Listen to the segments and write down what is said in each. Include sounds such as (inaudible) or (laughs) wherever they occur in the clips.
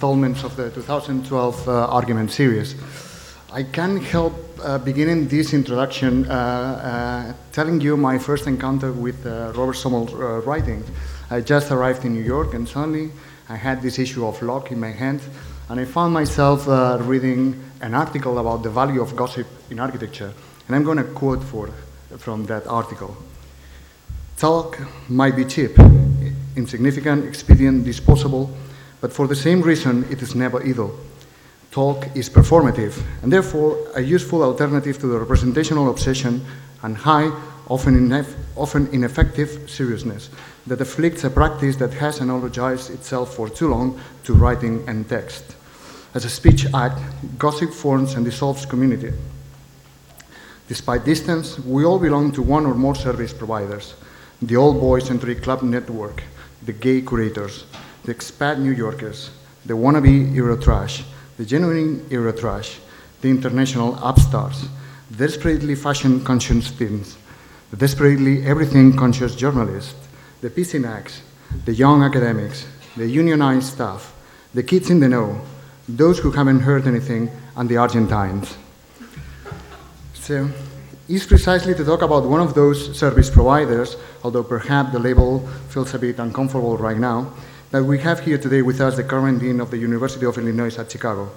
installments of the 2012 uh, argument series. I can't help uh, beginning this introduction uh, uh telling you my first encounter with uh, Robert Somol's uh, writing. I just arrived in New York and suddenly I had this issue of Log in my hand and I found myself reading an article about the value of gossip in architecture. And I'm going to quote for, from that article. Talk might be cheap, insignificant, expedient, disposable, but for the same reason, it is never idle. Talk is performative, and therefore a useful alternative to the representational obsession and high, often, often ineffective seriousness that afflicts a practice that has analogized itself for too long to writing and text. As a speech act, gossip forms and dissolves community. Despite distance, we all belong to one or more service providers the old boy centric club network, the gay curators, the expat New Yorkers, the wannabe Eurotrash, the genuine Eurotrash, the international upstarts, the desperately fashion conscious teens, the desperately everything conscious journalists, the PCNACs, the young academics, the unionized staff, the kids in the know, those who haven't heard anything, and the Argentines. So, is precisely to talk about one of those service providers, although perhaps the label feels a bit uncomfortable right now, that we have here today with us the current Dean of the University of Illinois at Chicago.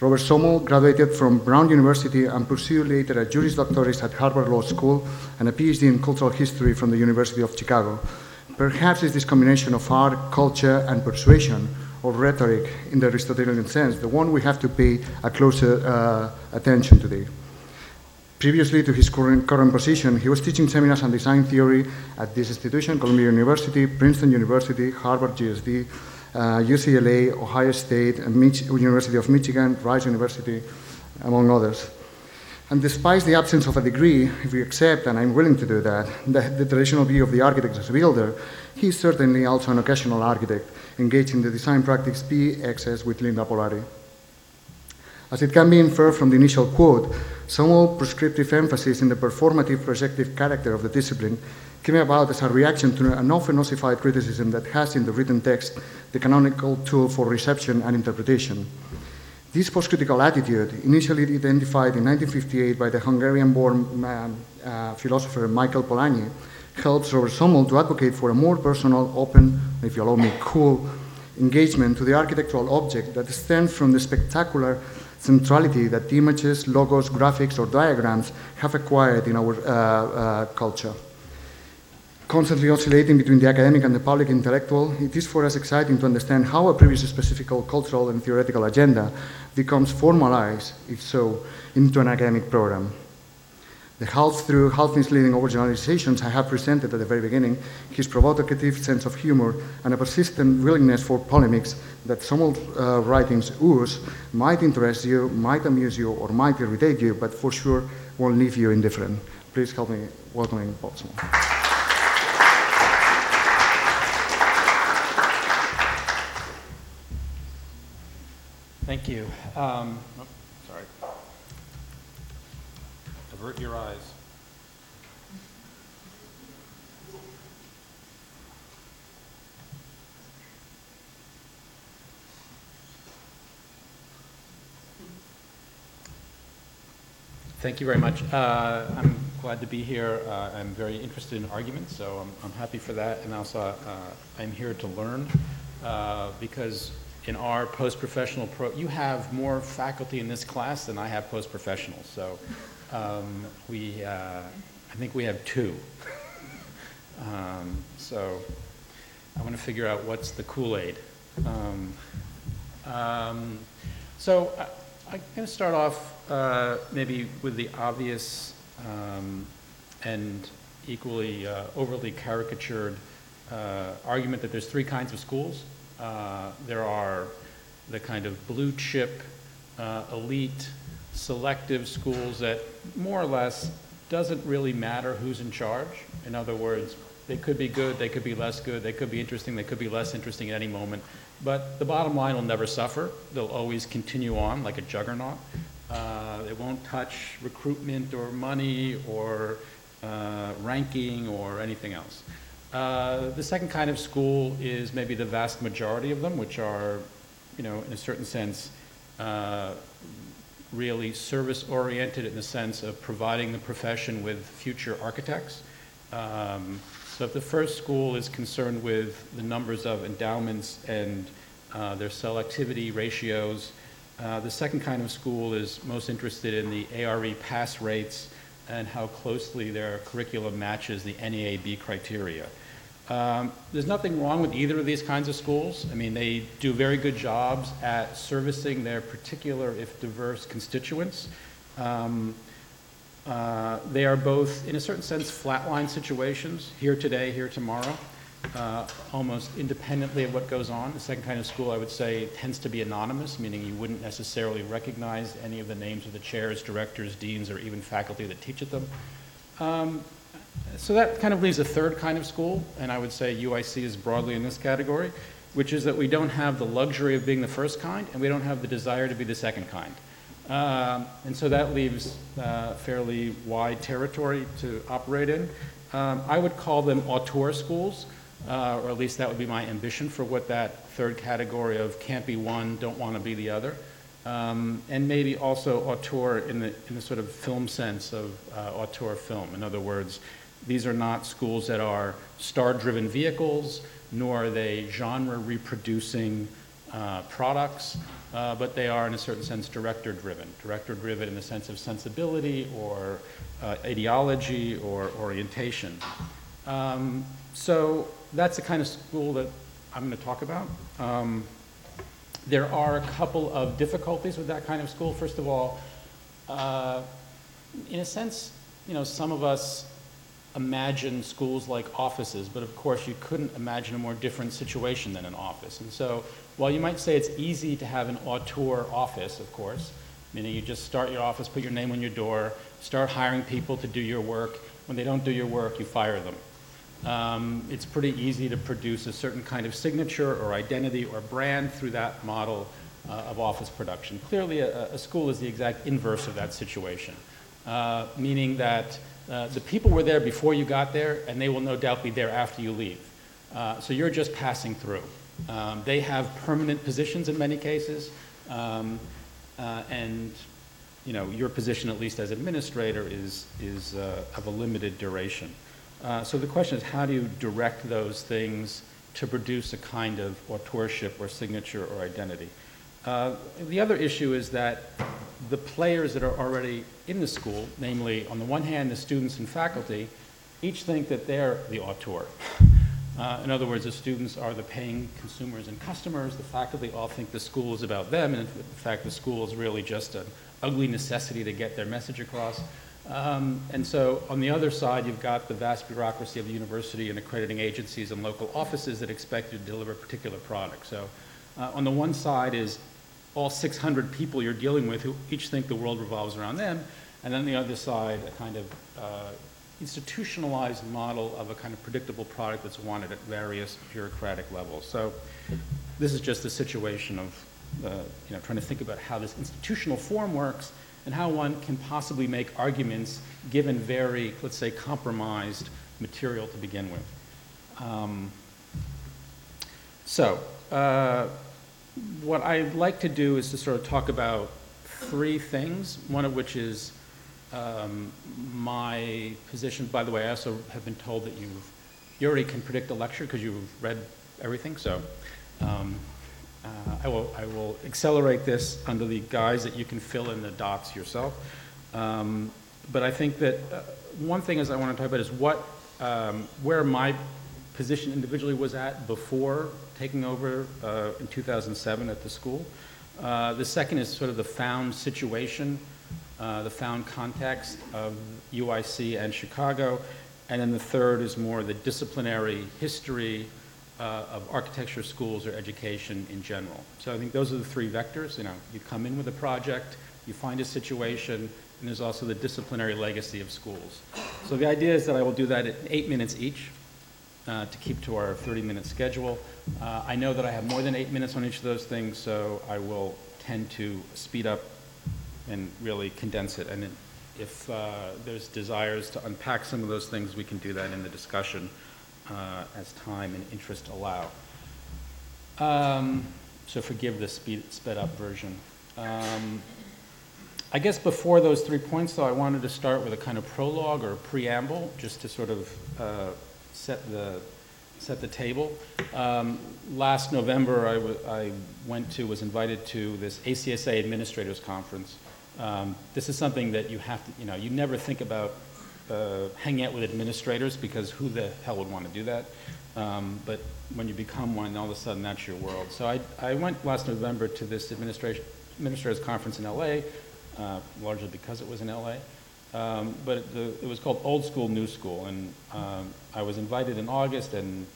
Robert Somol graduated from Brown University and pursued later a Juris Doctoris at Harvard Law School and a PhD in Cultural History from the University of Chicago. Perhaps it's this combination of art, culture, and persuasion, or rhetoric in the Aristotelian sense, the one we have to pay a closer uh, attention today. Previously to his current, current position, he was teaching seminars on design theory at this institution, Columbia University, Princeton University, Harvard GSD, uh, UCLA, Ohio State, University of Michigan, Rice University, among others. And despite the absence of a degree, if we accept, and I'm willing to do that, the, the traditional view of the architect as a builder, he's certainly also an occasional architect, engaged in the design practice PXS with Linda Pollari. As it can be inferred from the initial quote, Somol's prescriptive emphasis in the performative projective character of the discipline came about as a reaction to an often ossified criticism that has in the written text the canonical tool for reception and interpretation. This post-critical attitude, initially identified in 1958 by the Hungarian-born uh, philosopher Michael Polanyi, helps Robert Sommell to advocate for a more personal, open, if you allow me, cool engagement to the architectural object that stems from the spectacular centrality that images, logos, graphics, or diagrams have acquired in our uh, uh, culture. Constantly oscillating between the academic and the public intellectual, it is for us exciting to understand how a previous specific cultural and theoretical agenda becomes formalized, if so, into an academic program. The half through half misleading overgeneralizations I have presented at the very beginning, his provocative sense of humor, and a persistent willingness for polemics that some of uh, writings ooze might interest you, might amuse you, or might irritate you, but for sure won't leave you indifferent. Please help me welcoming Bob Thank you. Um, Avert your eyes. Thank you very much. Uh, I'm glad to be here. Uh, I'm very interested in arguments, so I'm, I'm happy for that. And also, uh, I'm here to learn uh, because in our post-professional pro, you have more faculty in this class than I have post-professionals. So um, we, uh, I think we have two. um, so I want to figure out what's the Kool-Aid. Um, um so I, am going to start off uh, maybe with the obvious um, and equally uh, overly caricatured uh, argument that there's three kinds of schools. Uh, there are the kind of blue chip, uh, elite, selective schools that more or less doesn't really matter who's in charge. In other words, they could be good, they could be less good, they could be interesting, they could be less interesting at any moment. But the bottom line will never suffer. They'll always continue on like a juggernaut. Uh, they won't touch recruitment or money or uh, ranking or anything else. Uh, the second kind of school is maybe the vast majority of them, which are you know, in a certain sense, really service-oriented in the sense of providing the profession with future architects. Um, So if the first school is concerned with the numbers of endowments and uh, their selectivity ratios, uh, the second kind of school is most interested in the ARE pass rates and how closely their curriculum matches the NAAB criteria. Um, There's nothing wrong with either of these kinds of schools. I mean, they do very good jobs at servicing their particular, if diverse, constituents. Um, uh, They are both, in a certain sense, flatline situations, here today, here tomorrow, uh, almost independently of what goes on. The second kind of school, I would say, tends to be anonymous, meaning you wouldn't necessarily recognize any of the names of the chairs, directors, deans, or even faculty that teach at them. Um, so that kind of leaves a third kind of school, and I would say UIC is broadly in this category, which is that we don't have the luxury of being the first kind, and we don't have the desire to be the second kind. Um, and so that leaves uh, fairly wide territory to operate in. Um, I would call them auteur schools, uh, or at least that would be my ambition for what that third category of can't be one, don't want to be the other. Um, and maybe also auteur in the, in the sort of film sense of uh, auteur film. In other words, these are not schools that are star-driven vehicles, nor are they genre-reproducing uh, products, uh, but they are, in a certain sense, director-driven. Director-driven in the sense of sensibility or uh, ideology or orientation. Um, so that's the kind of school that I'm going to talk about. Um, there are a couple of difficulties with that kind of school. First of all, uh, in a sense, you know, some of us imagine schools like offices, but of course you couldn't imagine a more different situation than an office. And so while you might say it's easy to have an auteur office, of course, meaning you just start your office, put your name on your door, start hiring people to do your work. When they don't do your work, you fire them. Um, it's pretty easy to produce a certain kind of signature or identity or brand through that model uh, of office production. Clearly, a, a, school is the exact inverse of that situation, uh, meaning that uh, the people were there before you got there, and they will no doubt be there after you leave. Uh, so you're just passing through. Um, they have permanent positions in many cases, um, uh, and you know your position, at least as administrator, is is uh, of a limited duration. Uh, so the question is, how do you direct those things to produce a kind of authorship or signature or identity? Uh, the other issue is that the players that are already in the school, namely, on the one hand, the students and faculty, each think that they're the auteur. Uh, in other words, the students are the paying consumers and customers. The faculty all think the school is about them, and in fact, the school is really just an ugly necessity to get their message across. Um, and so on the other side, you've got the vast bureaucracy of the university and accrediting agencies and local offices that expect you to deliver a particular product. So uh, on the one side is all 600 people you're dealing with who each think the world revolves around them, and then the other side, a kind of uh, institutionalized model of a kind of predictable product that's wanted at various bureaucratic levels. So this is just a situation of uh, you know, trying to think about how this institutional form works and how one can possibly make arguments given very, let's say, compromised material to begin with. Um, so, uh, what I'd like to do is to sort of talk about three things, one of which is um, my position. By the way, I also have been told that you've, you already can predict a lecture because you've read everything, so um, uh, I, will, I will accelerate this under the guise that you can fill in the dots yourself. Um, but I think that uh, one thing is I want to talk about is what, um, where my position individually was at before taking over uh, in 2007 at the school. Uh, the second is sort of the found situation, uh, the found context of UIC and Chicago. And then the third is more the disciplinary history uh, of architecture schools or education in general. So I think those are the three vectors. You know, you come in with a project, you find a situation, and there's also the disciplinary legacy of schools. So the idea is that I will do that in eight minutes each uh, to keep to our 30-minute schedule. Uh, I know that I have more than eight minutes on each of those things, so I will tend to speed up and really condense it. And if uh, there's desires to unpack some of those things, we can do that in the discussion uh, as time and interest allow. Um, so forgive the speed, sped up version. Um, I guess before those three points, though, I wanted to start with a kind of prologue or preamble, just to sort of uh, set the set the table. Um, last November, I, w- I went to was invited to this ACSA Administrators Conference. Um, this is something that you have to, you know, you never think about uh, hanging out with administrators because who the hell would want to do that? Um, but when you become one, all of a sudden that's your world. So I, I went last November to this administration, administrators conference in LA, uh, largely because it was in LA. Um, but the, it was called Old School, New School, and um, I was invited in August, and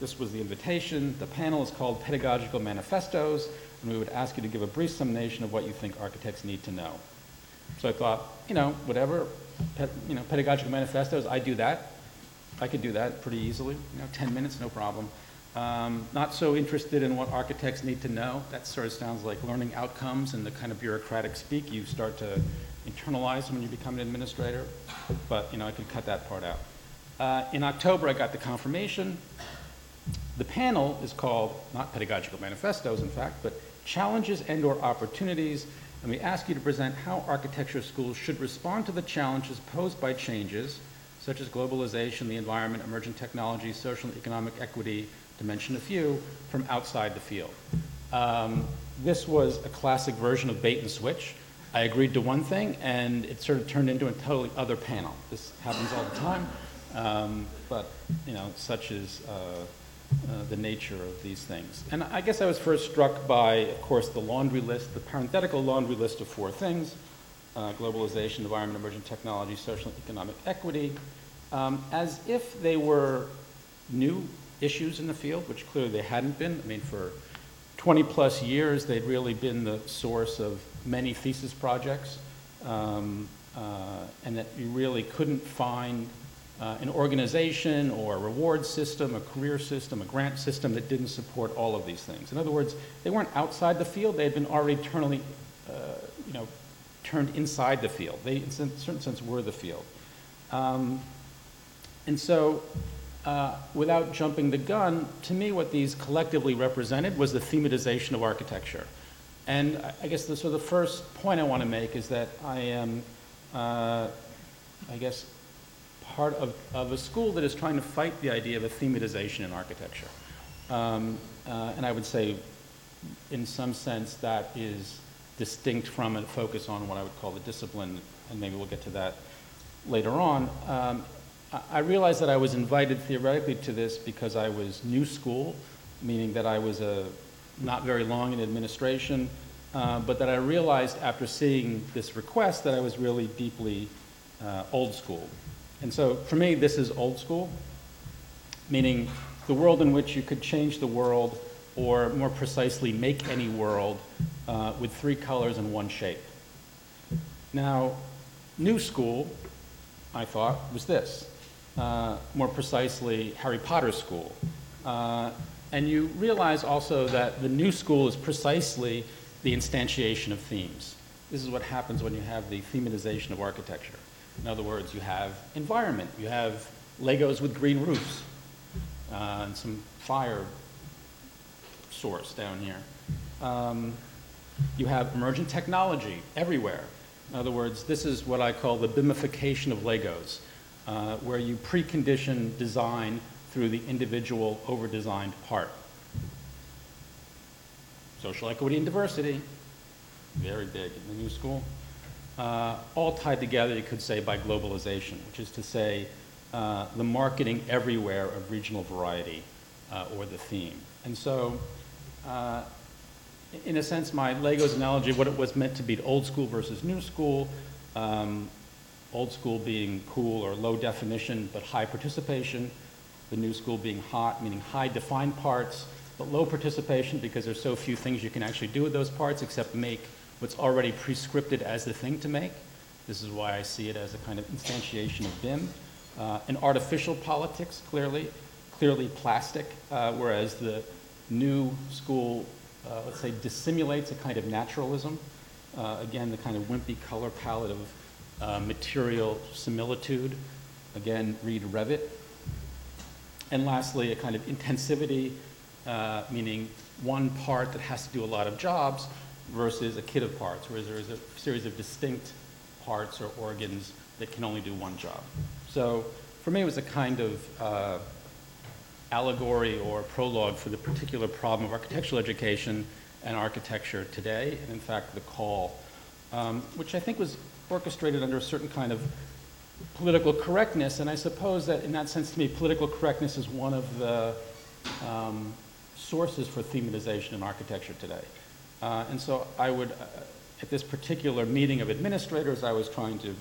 this was the invitation. The panel is called Pedagogical Manifestos, and we would ask you to give a brief summation of what you think architects need to know. So I thought, you know, whatever, you know, pedagogical manifestos, I do that. I could do that pretty easily, you know, 10 minutes, no problem. Um, not so interested in what architects need to know. That sort of sounds like learning outcomes and the kind of bureaucratic speak you start to internalize when you become an administrator. But, you know, I could cut that part out. Uh, in October, I got the confirmation. The panel is called, not pedagogical manifestos, in fact, but challenges and/or opportunities, and we ask you to present how architecture schools should respond to the challenges posed by changes, such as globalization, the environment, emerging technology, social and economic equity, to mention a few, from outside the field. Um, this was a classic version of bait and switch. I agreed to one thing, and it sort of turned into a totally other panel. This happens all the time, um, but you know, such is uh, uh, the nature of these things. And I guess I was first struck by, of course, the laundry list, the parenthetical laundry list of four things: uh, globalization, environment, emerging technology, social and economic equity, um, as if they were new issues in the field, which clearly they hadn't been. I mean, for 20 plus years, they'd really been the source of many thesis projects, um, uh, and that you really couldn't find uh, an organization or a reward system, a career system, a grant system that didn't support all of these things. In other words, they weren't outside the field, they had been already eternally, uh, you know, turned inside the field. They, in a certain sense, were the field. Um, and so uh, without jumping the gun, to me, what these collectively represented was the thematization of architecture. And I- guess the, so the first point I want to make is that I am, uh, I guess, part of, of a school that is trying to fight the idea of a thematization in architecture. Um, uh, and I would say, in some sense, that is distinct from a focus on what I would call the discipline, and maybe we'll get to that later on. Um, I realized that I was invited theoretically to this because I was new school, meaning that I was a, not very long in administration, uh, but that I realized after seeing this request that I was really deeply uh, old school. And so for me, this is old school, meaning the world in which you could change the world, or more precisely, make any world uh, with three colors and one shape. Now, new school, I thought, was this. Uh, more precisely, Harry Potter school. Uh, and you realize also that the new school is precisely the instantiation of themes. This is what happens when you have the thematization of architecture. In other words, you have environment, you have Legos with green roofs, uh, and some fire source down here. Um, you have emergent technology everywhere. In other words, this is what I call the BIMification of Legos, uh, where you precondition design through the individual over-designed part. Social equity and diversity, very big in the new school. Uh, all tied together, you could say, by globalization, which is to say, uh, the marketing everywhere of regional variety uh, or the theme. And so, uh, in a sense, my Legos analogy, what it was meant to be old school versus new school, um, old school being cool or low definition but high participation, the new school being hot, meaning high defined parts, but low participation because there's so few things you can actually do with those parts except make what's already prescripted as the thing to make. This is why I see it as a kind of instantiation of BIM. Uh, an artificial politics, clearly, clearly plastic, uh, whereas the new school, uh, let's say, dissimulates a kind of naturalism. Uh, again, the kind of wimpy color palette of uh, material similitude. Again, read Revit. And lastly, a kind of intensivity uh, meaning one part that has to do a lot of jobs versus a kit of parts, whereas there is a series of distinct parts or organs that can only do one job. So for me, it was a kind of uh, allegory or prologue for the particular problem of architectural education and architecture today, and in fact, the call, um, which I think was orchestrated under a certain kind of political correctness, and I suppose that in that sense to me, political correctness is one of the um, sources for thematization in architecture today. Uh, and so I would, uh, at this particular meeting of administrators, I was trying to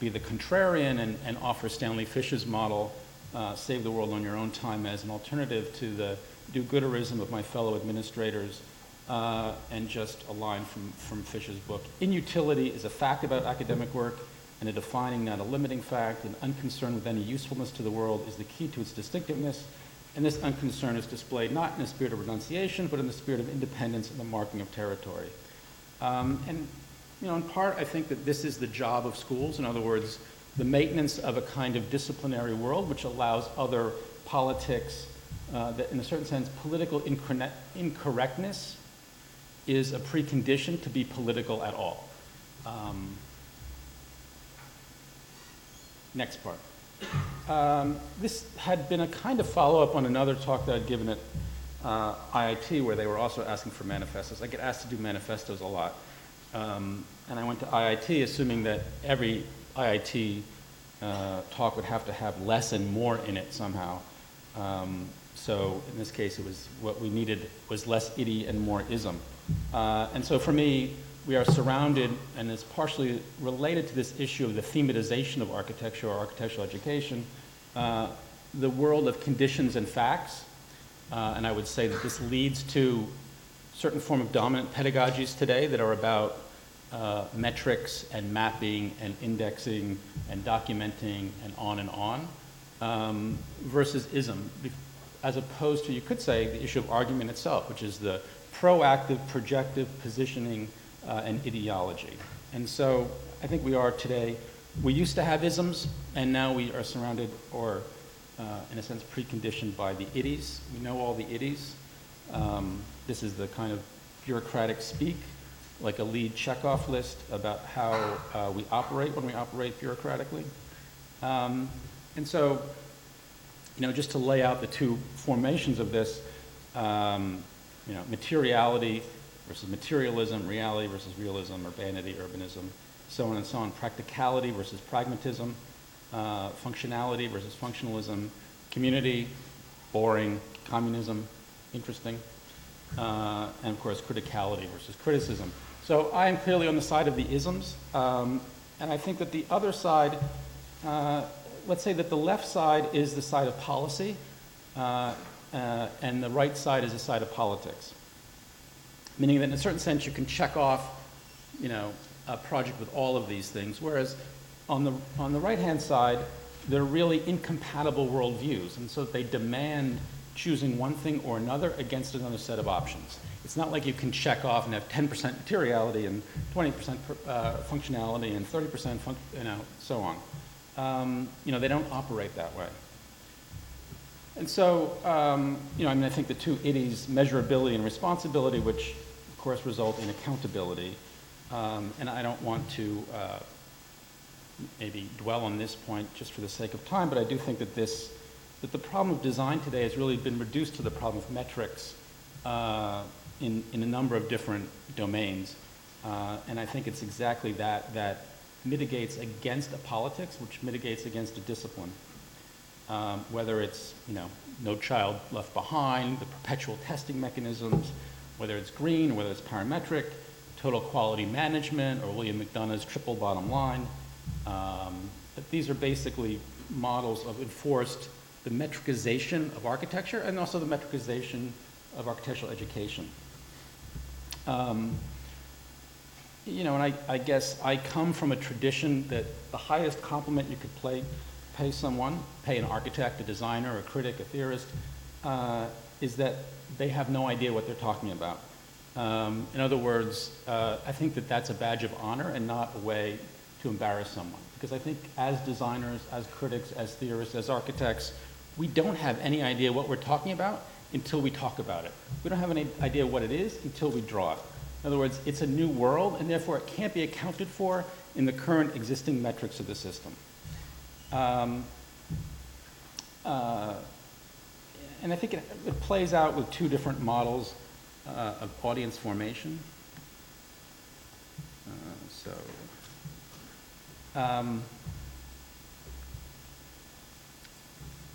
be the contrarian and, and offer Stanley Fish's model, uh, Save the World on Your Own Time, as an alternative to the do-gooderism of my fellow administrators, uh, and just a line from, from Fish's book. Inutility is a fact about academic work, and a defining, not a limiting fact, and unconcern with any usefulness to the world is the key to its distinctiveness, and this unconcern is displayed not in a spirit of renunciation, but in the spirit of independence and the marking of territory. Um, and, you know, in part, I think that this is the job of schools. In other words, the maintenance of a kind of disciplinary world which allows other politics, uh, that in a certain sense, political incorrectness is a precondition to be political at all. Um, next part. Um, this had been a kind of follow-up on another talk that I'd given at uh, IIT where they were also asking for manifestos. I get asked to do manifestos a lot. Um, and I went to IIT assuming that every IIT uh, talk would have to have less and more in it somehow. Um, so in this case, it was what we needed was less itty and more ism. Uh, and so for me, we are surrounded, and it's partially related to this issue of the thematization of architecture or architectural education, uh, the world of conditions and facts. Uh, and I would say that this leads to certain form of dominant pedagogies today that are about uh, metrics and mapping and indexing and documenting and on and on, um, versus ism, as opposed to, you could say, the issue of argument itself, which is the proactive, projective positioning uh, and ideology. And so I think we are today, we used to have isms, and now we are surrounded, or uh, in a sense, preconditioned by the ities. We know all the ities. Um, this is the kind of bureaucratic speak, like a LEED checkoff list about how uh, we operate when we operate bureaucratically. Um, and so, you know, just to lay out the two formations of this, um, you know, materiality versus materialism, reality versus realism, urbanity, urbanism, so on and so on, practicality versus pragmatism, uh, functionality versus functionalism, community, boring, communism, interesting, uh, and of course criticality versus criticism. So I am clearly on the side of the isms, um, and I think that the other side, uh, let's say that the left side is the side of policy, uh, uh, and the right side is the side of politics meaning that in a certain sense you can check off, you know, a project with all of these things, whereas on the, on the right-hand side, they're really incompatible worldviews, and so they demand choosing one thing or another against another set of options. It's not like you can check off and have 10% materiality and 20% uh, functionality and 30% func you know, so on. Um, you know, they don't operate that way. And so, um, you know, I mean, I think the two ities, measurability and responsibility, which course, result in accountability. Um, and I don't want to uh, maybe dwell on this point just for the sake of time, but I do think that this, that the problem of design today has really been reduced to the problem of metrics uh, in, in a number of different domains. Uh, and I think it's exactly that that mitigates against a politics, which mitigates against a discipline. Um, whether it's, you know, no child left behind, the perpetual testing mechanisms, whether it's green, whether it's parametric, total quality management, or William McDonough's triple bottom line. Um, these are basically models of enforced the metricization of architecture and also the metricization of architectural education. Um, you know, and I, I, guess I come from a tradition that the highest compliment you could play, pay someone, pay an architect, a designer, a critic, a theorist, uh, is that they have no idea what they're talking about. Um, in other words, uh, I think that that's a badge of honor and not a way to embarrass someone. Because I think as designers, as critics, as theorists, as architects, we don't have any idea what we're talking about, until we talk about it. We don't have any idea what it is until we draw it. In other words, it's a new world, and therefore it can't be accounted for in the current existing metrics of the system. Um, uh, and I think it, it, plays out with two different models uh, of audience formation. Uh, so, um,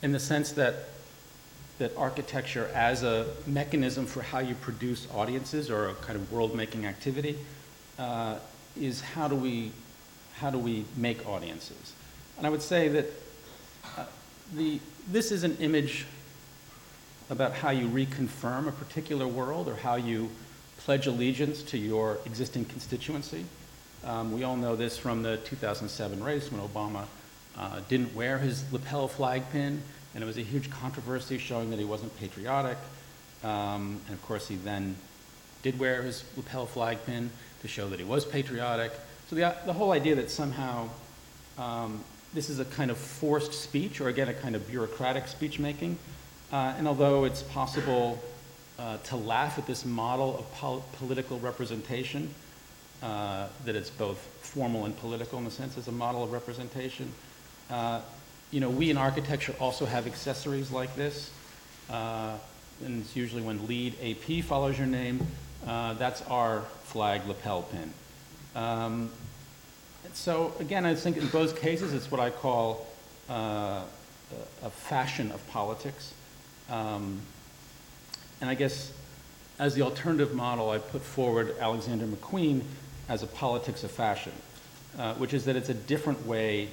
in the sense that that architecture as a mechanism for how you produce audiences or a kind of world-making activity uh, is how do we how do we make audiences? And I would say that uh, the this is an image about how you reconfirm a particular world or how you pledge allegiance to your existing constituency. Um, we all know this from the 2007 race when Obama uh, didn't wear his lapel flag pin, and it was a huge controversy showing that he wasn't patriotic. Um, and of course, he then did wear his lapel flag pin to show that he was patriotic. So the, the whole idea that somehow um, this is a kind of forced speech, or again, a kind of bureaucratic speech making, uh, and although it's possible uh, to laugh at this model of pol political representation, uh, that it's both formal and political in the sense as a model of representation, uh, you know, we in architecture also have accessories like this. Uh, and it's usually when LEED AP follows your name, uh, that's our flag lapel pin. Um, so again, I think in both cases, it's what I call a fashion of politics. Um, and I guess as the alternative model, I put forward Alexander McQueen as a politics of fashion, uh, which is that it's a different way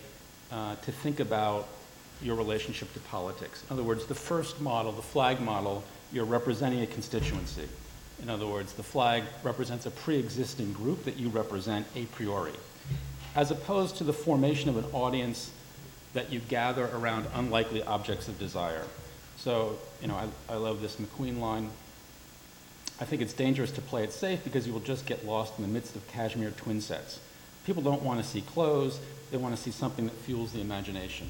uh, to think about your relationship to politics. In other words, the first model, the flag model, you're representing a constituency. In other words, the flag represents a pre-existing group that you represent a priori, as opposed to the formation of an audience that you gather around unlikely objects of desire. So, you know, I, I love this McQueen line. I think it's dangerous to play it safe because you will just get lost in the midst of cashmere twin sets. People don't want to see clothes, they want to see something that fuels the imagination.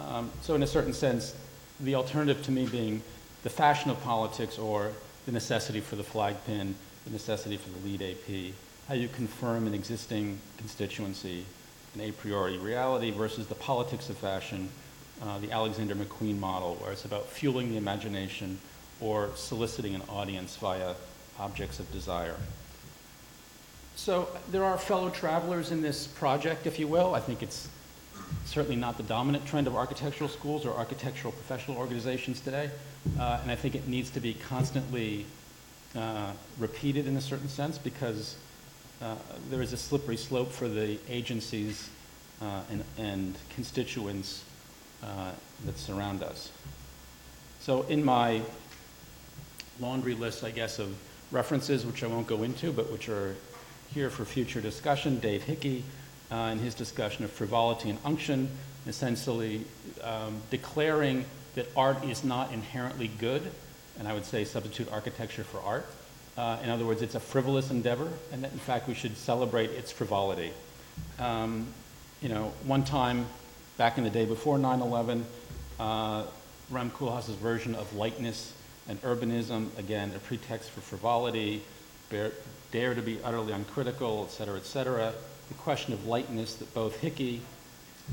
Um, so in a certain sense, the alternative to me being the fashion of politics or the necessity for the flag pin, the necessity for the LEED AP, how you confirm an existing constituency, an a priori reality versus the politics of fashion, uh, the Alexander McQueen model, where it's about fueling the imagination or soliciting an audience via objects of desire. So there are fellow travelers in this project, if you will. I think it's certainly not the dominant trend of architectural schools or architectural professional organizations today. Uh, and I think it needs to be constantly uh, repeated in a certain sense because uh, there is a slippery slope for the agencies uh, and, and, constituents uh, that surround us. So in my laundry list, I guess, of references, which I won't go into, but which are here for future discussion, Dave Hickey, uh, in his discussion of frivolity and unction, essentially um, declaring that art is not inherently good, and I would say substitute architecture for art. Uh, in other words, it's a frivolous endeavor, and that in fact we should celebrate its frivolity. Um, you know, one time back in the day before 9-11, uh, Rem Koolhaas's version of lightness and urbanism, again, a pretext for frivolity, bear, dare to be utterly uncritical, et cetera, et cetera. The question of lightness that both Hickey,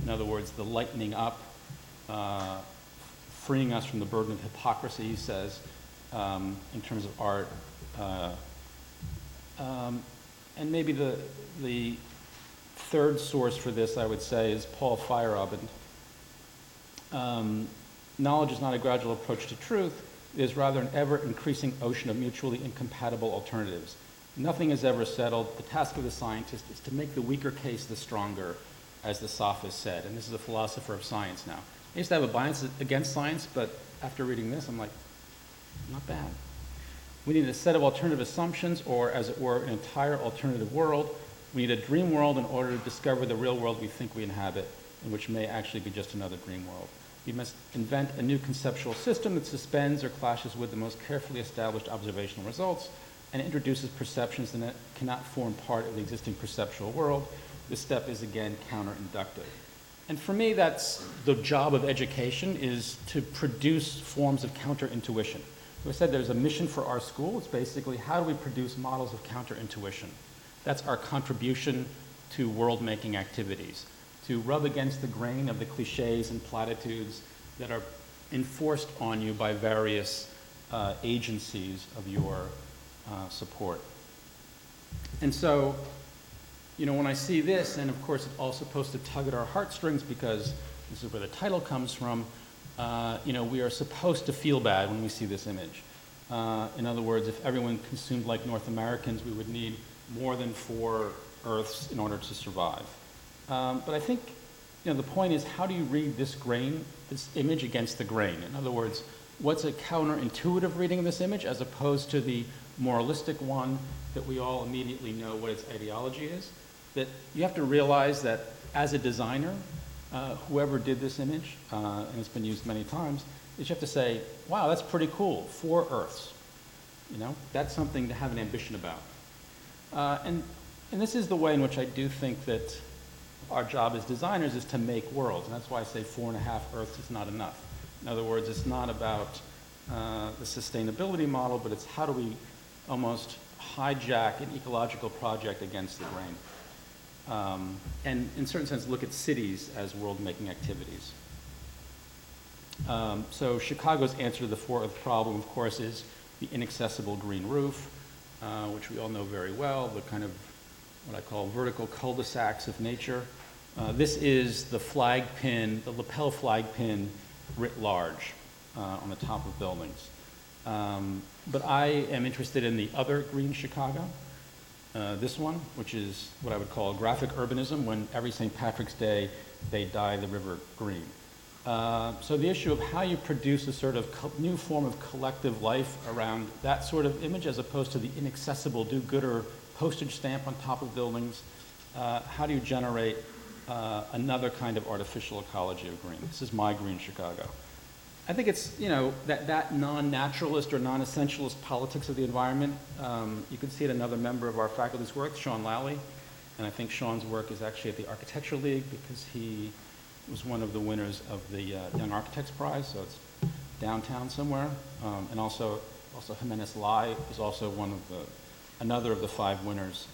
in other words, the lightening up, uh, freeing us from the burden of hypocrisy, he says, um, in terms of art. Uh, um, and maybe the, the third source for this, I would say, is Paul Feyerabend. Um, knowledge is not a gradual approach to truth. It is rather an ever-increasing ocean of mutually incompatible alternatives. Nothing is ever settled. The task of the scientist is to make the weaker case the stronger, as the sophist said. And this is a philosopher of science now. I used to have a bias against science, but after reading this, I'm like, not bad. We need a set of alternative assumptions, or as it were, an entire alternative world. We need a dream world in order to discover the real world we think we inhabit, and which may actually be just another dream world. We must invent a new conceptual system that suspends or clashes with the most carefully established observational results and introduces perceptions that cannot form part of the existing perceptual world. This step is again counter-inductive. and for me, that's the job of education is to produce forms of counterintuition. So I said there's a mission for our school. It's basically how do we produce models of counterintuition? That's our contribution to world-making activities, to rub against the grain of the cliches and platitudes that are enforced on you by various uh, agencies of your uh, support. And so, you know, when I see this, and of course it's all supposed to tug at our heartstrings because this is where the title comes from, uh, you know, we are supposed to feel bad when we see this image. Uh, in other words, if everyone consumed like North Americans, we would need more than four Earths in order to survive. Um, but I think, you know, the point is how do you read this grain, this image against the grain? In other words, what's a counterintuitive reading of this image as opposed to the moralistic one that we all immediately know what its ideology is? That you have to realize that as a designer, uh, whoever did this image, uh, and it's been used many times, is you have to say, wow, that's pretty cool, four Earths. You know, that's something to have an ambition about. Uh, and, and this is the way in which I do think that our job as designers is to make worlds, and that's why I say four and a half Earths is not enough. In other words, it's not about uh, the sustainability model, but it's how do we almost hijack an ecological project against the grain. Um, and in certain sense, look at cities as world-making activities. Um, so Chicago's answer to the fourth problem, of course, is the inaccessible green roof, uh, which we all know very well, the kind of what I call vertical cul-de-sacs of nature. Uh, this is the flag pin, the lapel flag pin writ large uh, on the top of buildings. Um, but I am interested in the other green Chicago, uh, this one, which is what I would call graphic urbanism, when every St. Patrick's Day they dye the river green. Uh, so the issue of how you produce a sort of new form of collective life around that sort of image as opposed to the inaccessible do-gooder postage stamp on top of buildings, uh, how do you generate uh, another kind of artificial ecology of green? This is my green Chicago. I think it's, you know, that, that non-naturalist or non-essentialist politics of the environment, um, you can see it in another member of our faculty's work, Sean Lally, and I think Sean's work is actually at the Architecture League because he was one of the winners of the uh, Young Architects Prize, so it's downtown somewhere. Um, and also, also Jimenez Lai is also one of the, another of the five winners,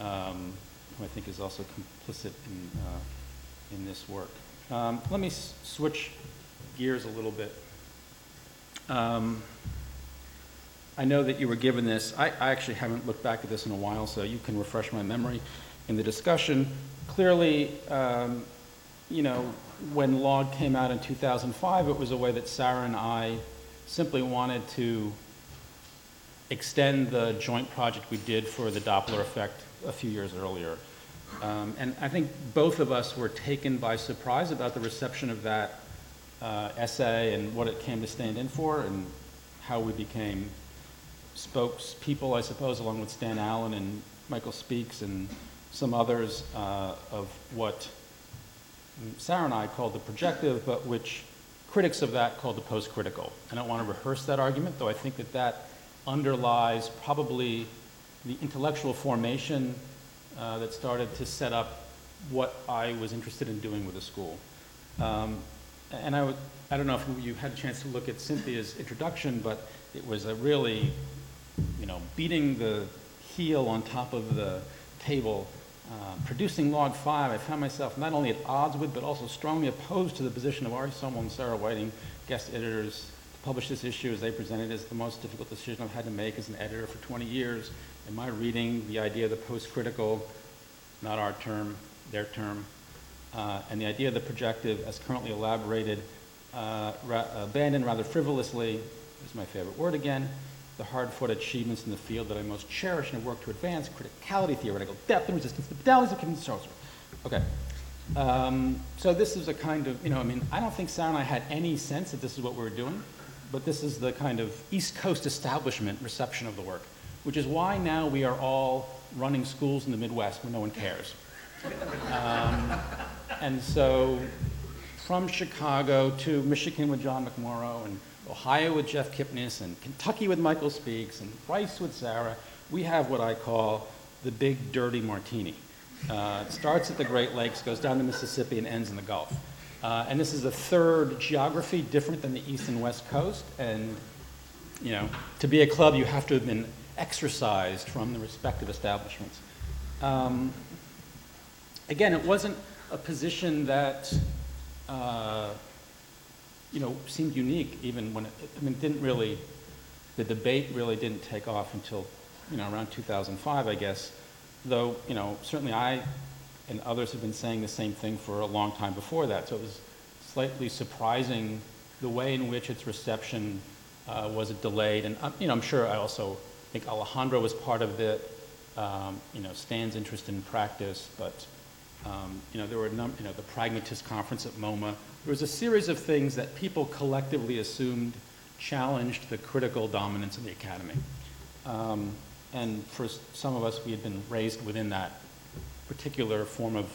um, who I think is also complicit in, uh, in this work. Um, let me switch gears a little bit. Um, I know that you were given this. I, I, actually haven't looked back at this in a while, so you can refresh my memory in the discussion. Clearly, um, you know, when LOG came out in 2005, it was a way that Sarah and I simply wanted to extend the joint project we did for the Doppler effect a few years earlier. Um, and I think both of us were taken by surprise about the reception of that uh, essay and what it came to stand in for and how we became spokespeople, I suppose, along with Stan Allen and Michael Speaks and some others uh, of what Sarah and I called the projective, but which critics of that called the post-critical. I don't want to rehearse that argument, though I think that that underlies probably the intellectual formation uh, that started to set up what I was interested in doing with the school. Um, and I, would, I don't know if you had a chance to look at Cynthia's introduction, but it was a really, you know, beating the heel on top of the table, uh, producing log five, I found myself not only at odds with, but also strongly opposed to the position of R.E. Somol and Sarah Whiting, guest editors, to publish this issue as they presented as the most difficult decision I've had to make as an editor for 20 years. In my reading, the idea of the post-critical, not our term, their term, uh, and the idea of the projective as currently elaborated, uh, ra abandoned rather frivolously, is my favorite word again, the hard-fought achievements in the field that I most cherish and worked to advance, criticality, theoretical depth, and resistance to modalities of Kevin Okay. Um, so this is a kind of, you know, I mean, I don't think Sarah and I had any sense that this is what we were doing, but this is the kind of East Coast establishment reception of the work, which is why now we are all running schools in the Midwest where no one cares. Um, and so from Chicago to Michigan with John McMorrough and Ohio with Jeff Kipnis and Kentucky with Michael Speaks and Rice with Sarah, we have what I call the big dirty martini. Uh, it starts at the Great Lakes, goes down the Mississippi, and ends in the Gulf. Uh, and this is the third geography different than the East and West Coast. And, you know, to be a club, you have to have been exercised from the respective establishments. Um, again, it wasn't a position that, uh, you know, seemed unique even when it, I mean, didn't really, the debate really didn't take off until, you know, around 2005, I guess. Though, you know, certainly I and others have been saying the same thing for a long time before that. So it was slightly surprising the way in which its reception uh, was delayed. And, um, you know, I'm sure I also think Alejandro was part of it, um, you know, Stan's interest in practice, but, um, you know, there were a number, you know, the Pragmatist Conference at MoMA. There was a series of things that people collectively assumed challenged the critical dominance of the academy. Um, and for some of us, we had been raised within that particular form of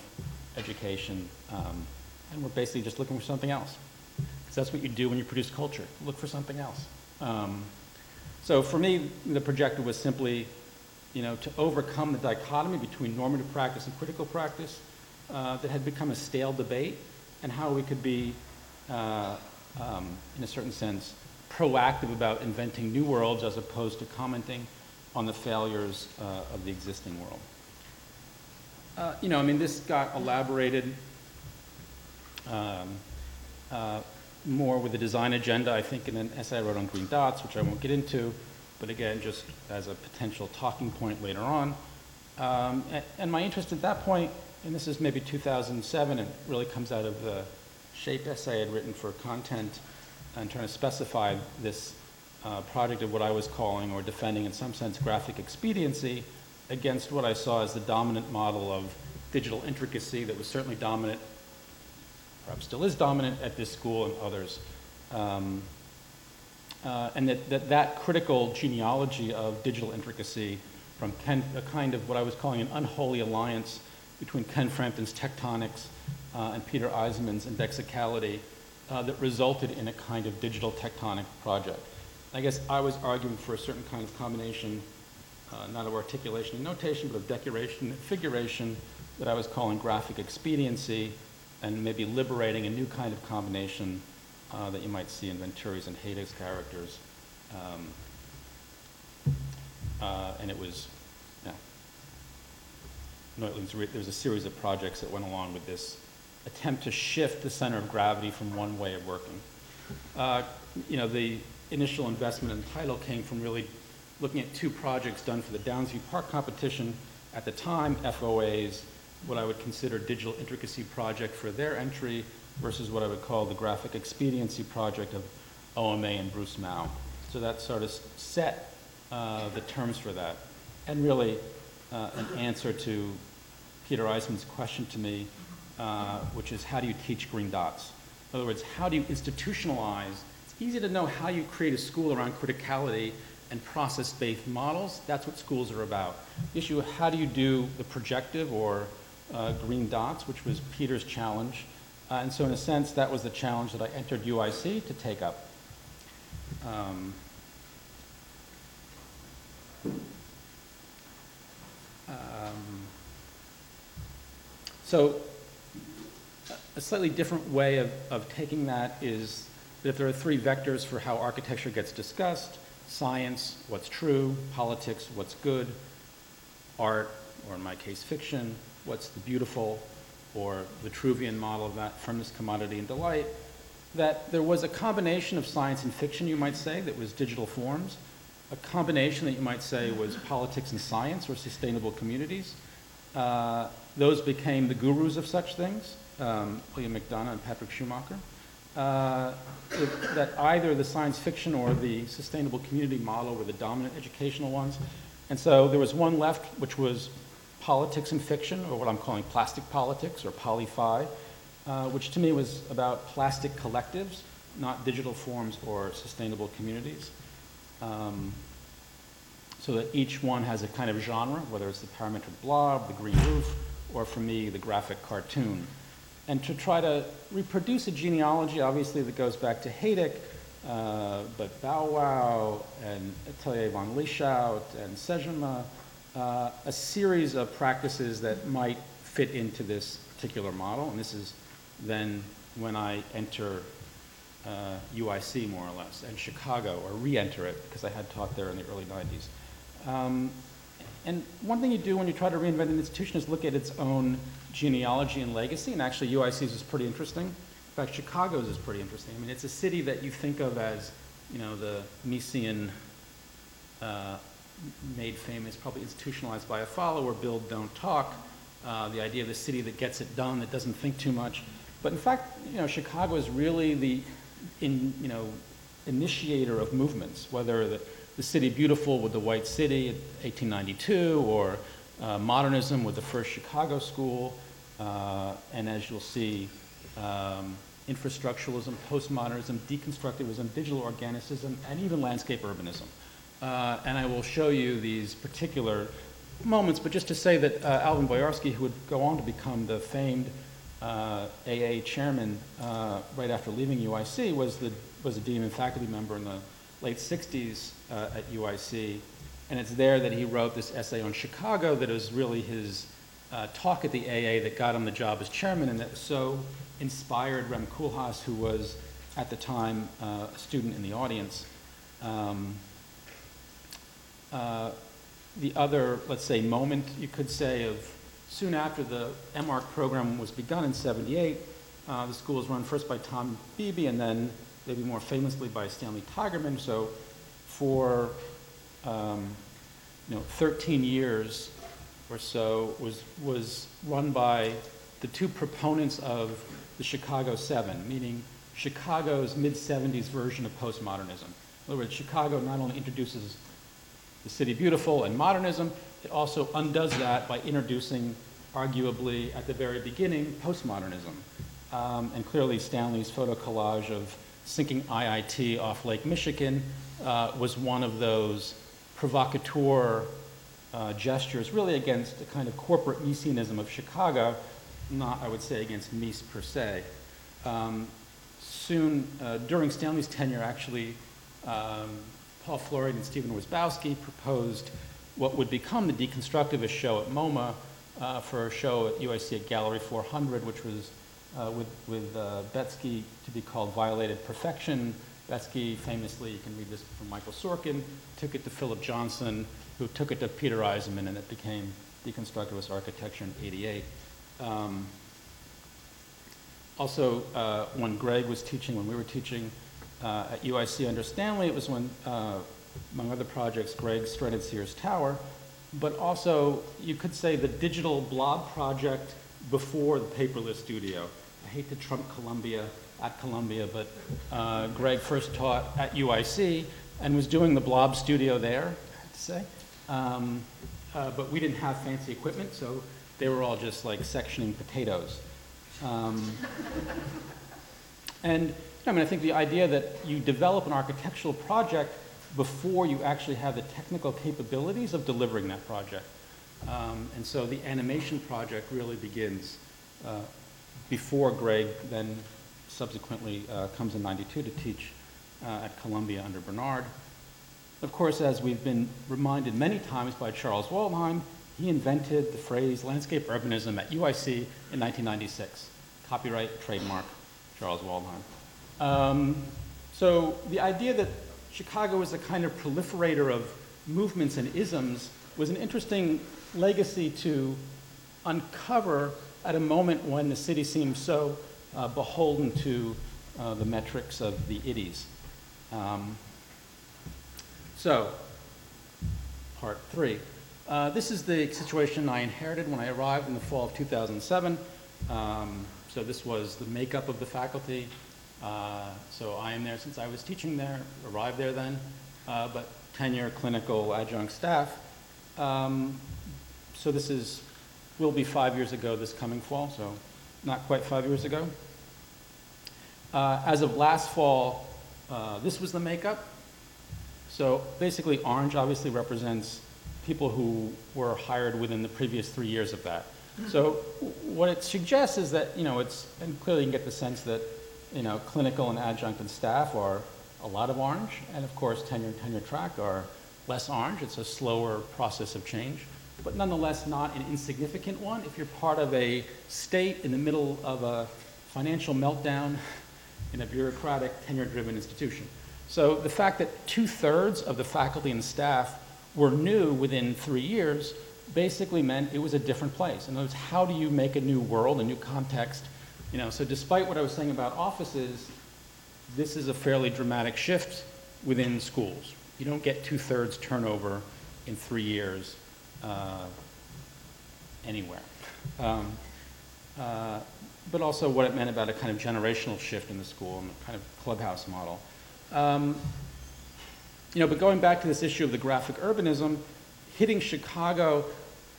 education, um, and we're basically just looking for something else. Because that's what you do when you produce culture, look for something else. Um, so for me, the projector was simply, you know, to overcome the dichotomy between normative practice and critical practice uh, that had become a stale debate, and how we could be, uh, um, in a certain sense, proactive about inventing new worlds as opposed to commenting on the failures uh, of the existing world. Uh, you know, I mean, this got elaborated um, uh, more with the design agenda, I think, in an essay I wrote on green dots, which I won't get into, but again, just as a potential talking point later on. Um, and, and, my interest at that point, and this is maybe 2007, it really comes out of the shape essay I had written for content and trying to specify this uh, project of what I was calling or defending in some sense graphic expediency against what I saw as the dominant model of digital intricacy that was certainly dominant, perhaps still is dominant at this school and others. Um, uh, and that, that that critical genealogy of digital intricacy from Ken, a kind of what I was calling an unholy alliance between Ken Frampton's tectonics uh, and Peter Eisenman's indexicality uh, that resulted in a kind of digital tectonic project. I guess I was arguing for a certain kind of combination uh, not of articulation and notation, but of decoration and figuration that I was calling graphic expediency and maybe liberating a new kind of combination uh, that you might see in Venturi's and Hejduk's characters. Um, uh, and it was, yeah. was a series of projects that went along with this attempt to shift the center of gravity from one way of working. Uh, you know, the initial investment in title came from really looking at two projects done for the Downsview Park competition. At the time, FOA's, what I would consider digital intricacy project for their entry versus what I would call the graphic expediency project of OMA and Bruce Mau. So that sort of set uh, the terms for that. And really uh, an answer to Peter Eisenman's question to me, uh, which is how do you teach green dots? In other words, how do you institutionalize? It's easy to know how you create a school around criticality and process-based models. That's what schools are about. The issue of how do you do the projective or uh, green dots, which was Peter's challenge. Uh, and so in a sense, that was the challenge that I entered UIC to take up. Um, um, so a slightly different way of, of taking that is that if there are three vectors for how architecture gets discussed, science, what's true, politics, what's good, art, or in my case, fiction, what's the beautiful, or the Vitruvian model of that firmness, commodity, and delight, that there was a combination of science and fiction, you might say, that was digital forms, a combination that you might say was politics and science or sustainable communities. Uh, those became the gurus of such things, um, William McDonough and Patrick Schumacher uh, that either the science fiction or the sustainable community model were the dominant educational ones. And so there was one left, which was politics and fiction, or what I'm calling plastic politics, or poly-fi, uh, which to me was about plastic collectives, not digital forms or sustainable communities. Um, so that each one has a kind of genre, whether it's the parametric blob, the green roof, or for me, the graphic cartoon and to try to reproduce a genealogy, obviously, that goes back to Hejduk, uh, but Bow Wow and Atelier von Lieshout and Sejima, uh, a series of practices that might fit into this particular model. And this is then when I enter uh, UIC more or less, and Chicago, or re-enter it, because I had taught there in the early 90s. Um, and one thing you do when you try to reinvent an institution is look at its own genealogy and legacy, and actually UIC's is pretty interesting. In fact, Chicago's is pretty interesting. I mean, it's a city that you think of as, you know, the Miesian uh, made famous, probably institutionalized by a follower, build, don't talk, uh, the idea of the city that gets it done, that doesn't think too much. But in fact, you know, Chicago is really the, in, you know, initiator of movements, whether the, the city beautiful with the white city, in 1892, or uh, modernism with the first Chicago school, uh, and as you'll see, um, infrastructuralism, postmodernism, deconstructivism, digital organicism, and even landscape urbanism. Uh, and I will show you these particular moments, but just to say that uh, Alvin Boyarsky, who would go on to become the famed uh, AA chairman uh, right after leaving UIC, was, the, was a dean and faculty member in the late 60s uh, at UIC. And it's there that he wrote this essay on Chicago that was really his uh, talk at the AA that got him the job as chairman and that so inspired Rem Koolhaas, who was at the time uh, a student in the audience. Um, uh, the other, let's say, moment you could say of soon after the MARC program was begun in 78, uh, the school was run first by Tom Beeby and then maybe more famously by Stanley Tigerman. So for um, you know, 13 years or so was, was run by the two proponents of the Chicago Seven, meaning Chicago's mid-70s version of postmodernism. In other words, Chicago not only introduces the city beautiful and modernism, it also undoes that by introducing, arguably at the very beginning, postmodernism. Um, and clearly Stanley's photo collage of sinking IIT off Lake Michigan uh, was one of those provocateur uh, gestures, really against the kind of corporate Miesianism of Chicago, not, I would say, against Mies per se. Um, soon, uh, during Stanley's tenure, actually, um, Paul Florian and Stephen Wierzbowski proposed what would become the deconstructivist show at MoMA uh, for a show at UIC at Gallery 400, which was uh, with, with uh, Betsky to be called Violated Perfection. Betsky famously, you can read this from Michael Sorkin, took it to Philip Johnson, who took it to Peter Eisenman, and it became Deconstructivist Architecture in 88. Um, also, uh, when Greg was teaching, when we were teaching uh, at UIC under Stanley, it was when, uh, among other projects, Greg strutted Sears Tower, but also you could say the digital blob project before the paperless studio. I hate to trump Columbia at Columbia, but uh, Greg first taught at UIC and was doing the blob studio there, I have to say. Um, uh, but we didn't have fancy equipment, so they were all just like sectioning potatoes. Um, (laughs) and I mean, I think the idea that you develop an architectural project before you actually have the technical capabilities of delivering that project. Um, and so the animation project really begins uh, before Greg then subsequently uh, comes in 92 to teach uh, at Columbia under Bernard. Of course, as we've been reminded many times by Charles Waldheim, he invented the phrase landscape urbanism at UIC in 1996. Copyright, trademark, Charles Waldheim. Um, so the idea that Chicago is a kind of proliferator of movements and isms was an interesting legacy to uncover at a moment when the city seemed so uh, beholden to uh, the metrics of the IDIs. Um, so, part three. Uh, this is the situation I inherited when I arrived in the fall of 2007. Um, so this was the makeup of the faculty. Uh, so I am there since I was teaching there, arrived there then, uh, but tenure clinical adjunct staff. Um, so this is, will be five years ago this coming fall, so not quite five years ago. Uh, as of last fall, uh, this was the makeup. So basically orange obviously represents people who were hired within the previous three years of that. So what it suggests is that, you know, it's, and clearly you can get the sense that, you know, clinical and adjunct and staff are a lot of orange, and of course tenure and tenure track are less orange. It's a slower process of change. but nonetheless not an insignificant one if you're part of a state in the middle of a financial meltdown in a bureaucratic, tenure-driven institution. So the fact that two-thirds of the faculty and staff were new within three years basically meant it was a different place. In other words, how do you make a new world, a new context? You know, so despite what I was saying about offices, this is a fairly dramatic shift within schools. You don't get two-thirds turnover in three years uh, anywhere. Um, uh, but also what it meant about a kind of generational shift in the school and the kind of clubhouse model. Um, you know, but going back to this issue of the graphic urbanism, hitting Chicago,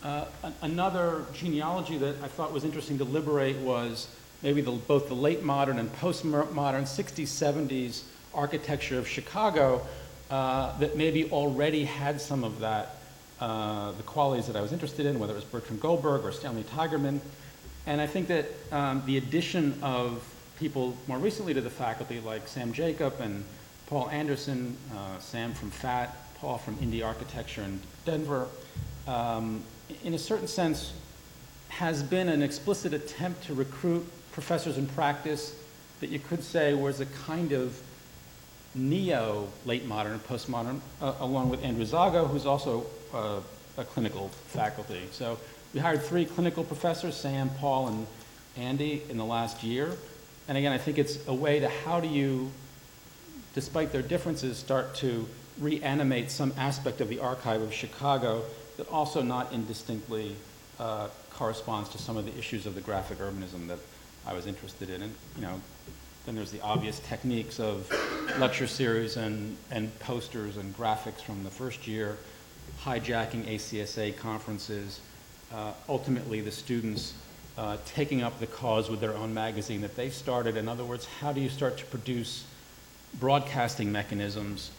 uh, another genealogy that I thought was interesting to liberate was maybe the, both the late modern and postmodern 60s, 70s architecture of Chicago uh, that maybe already had some of that, uh, the qualities that I was interested in, whether it was Bertram Goldberg or Stanley Tigerman. And I think that um, the addition of people more recently to the faculty, like Sam Jacob and Paul Andersen, uh, Sam from FAT, Paul from Indie Architecture in Denver, um, in a certain sense, has been an explicit attempt to recruit professors in practice that you could say was a kind of neo late modern postmodern, uh, along with Andrew Zago, who's also uh, a clinical faculty. So we hired three clinical professors, Sam, Paul, and Andy, in the last year. And again, I think it's a way to how do you, despite their differences, start to reanimate some aspect of the archive of Chicago that also not indistinctly uh, corresponds to some of the issues of the graphic urbanism that I was interested in. And, you know, then there's the obvious techniques of lecture series and, and posters and graphics from the first year, hijacking ACSA conferences, uh, ultimately the students uh, taking up the cause with their own magazine that they started. In other words, how do you start to produce broadcasting mechanisms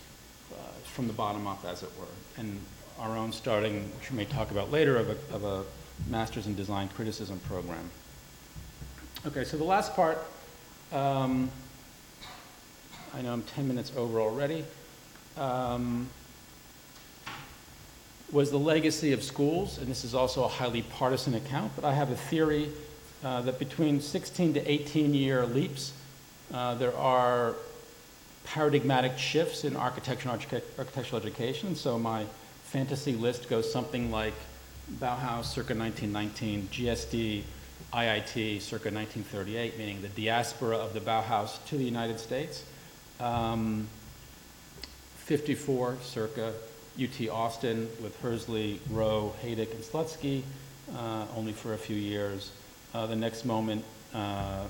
uh, from the bottom up, as it were? And our own starting, which we may talk about later, of a, of a Masters in Design Criticism program. Okay, so the last part, um, I know I'm 10 minutes over already. Um, was the legacy of schools, and this is also a highly partisan account, but I have a theory uh, that between 16 to 18 year leaps, uh, there are paradigmatic shifts in architecture and architectural education. So my fantasy list goes something like Bauhaus circa 1919, GSD, IIT circa 1938, meaning the diaspora of the Bauhaus to the United States. Um, 54 circa UT Austin with Hirsche, Rowe, Hejduk, and Slutzky, uh, only for a few years. Uh, the next moment, uh,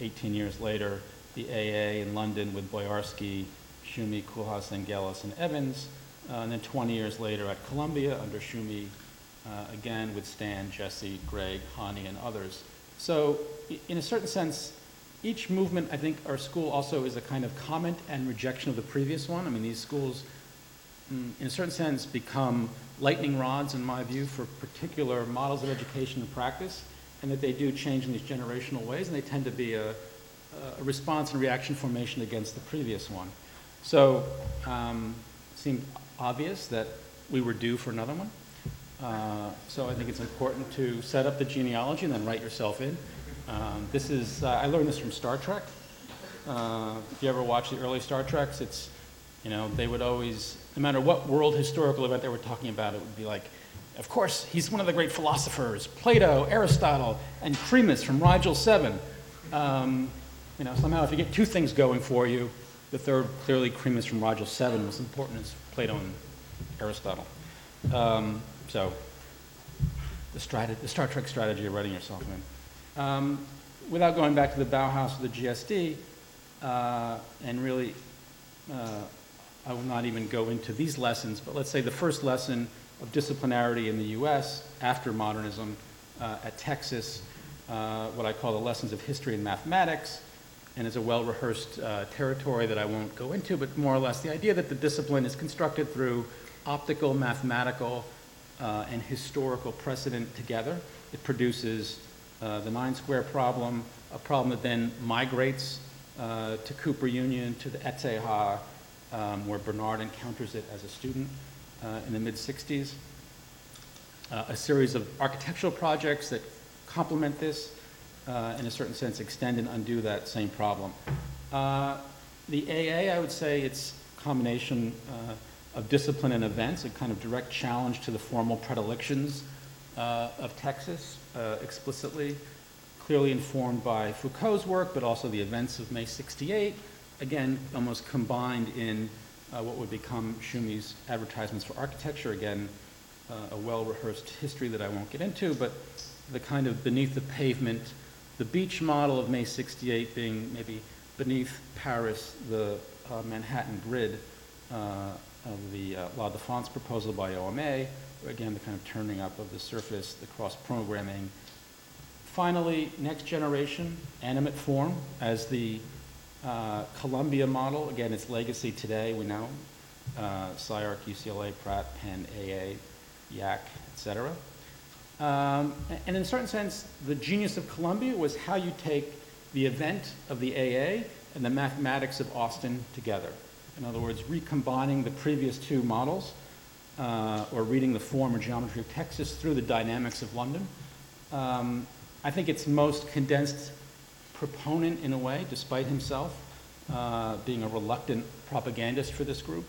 18 years later, the AA in London with Boyarsky, Tschumi, Koolhaas, Zenghelis, and Evans. Uh, and then 20 years later at Columbia under Tschumi, uh, again with Stan, Jesse, Greg, Hani, and others. So in a certain sense, each movement, I think our school also is a kind of comment and rejection of the previous one. I mean, these schools Mm, in a certain sense, become lightning rods, in my view, for particular models of education and practice, and that they do change in these generational ways, and they tend to be a, a response and reaction formation against the previous one. So um, it seemed obvious that we were due for another one. Uh, so I think it's important to set up the genealogy and then write yourself in. Um, this is, uh, I learned this from Star Trek. Uh, if you ever watch the early Star Treks, it's, you know, they would always no matter what world historical event they were talking about, it would be like, of course, he's one of the great philosophers, Plato, Aristotle, and Cremus from Rigel 7. Um, you know, somehow if you get two things going for you, the third, clearly Cremus from Rigel 7 was important as Plato and Aristotle. Um, so, the, strat- the, Star Trek strategy of writing yourself in. Um, without going back to the Bauhaus or the GSD, uh, and really uh, I will not even go into these lessons, but let's say the first lesson of disciplinarity in the US after modernism uh, at Texas, uh, what I call the lessons of history and mathematics, and it's a well rehearsed uh, territory that I won't go into, but more or less the idea that the discipline is constructed through optical, mathematical, uh, and historical precedent together. It produces uh, the nine square problem, a problem that then migrates uh, to Cooper Union, to the ETH, um, where Bernard encounters it as a student uh, in the mid 60s. uh, a series of architectural projects that complement this, uh, in a certain sense, extend and undo that same problem. The AA, I would say it's combination of discipline and events, a kind of direct challenge to the formal predilections uh, of Texas uh, explicitly, clearly informed by Foucault's work, but also the events of May 68, again, almost combined in uh, what would become Tschumi's advertisements for architecture, again, uh, a well-rehearsed history that I won't get into, but the kind of beneath the pavement, the beach model of May 68 being maybe beneath Paris, the uh, Manhattan grid uh, of the uh, La Défense proposal by OMA, again, the kind of turning up of the surface, the cross-programming. Finally, next generation, animate form as the uh, Columbia model, again, its legacy today, we know, uh, SCI-Arc, UCLA, Pratt, Penn, AA, YAC, et cetera. Um, and in a certain sense, the genius of Columbia was how you take the event of the AA and the mathematics of Austin together. In other words, recombining the previous two models uh, or reading the form or geometry of Texas through the dynamics of London. Um, I think its most condensed proponent in a way, despite himself uh, being a reluctant propagandist for this group,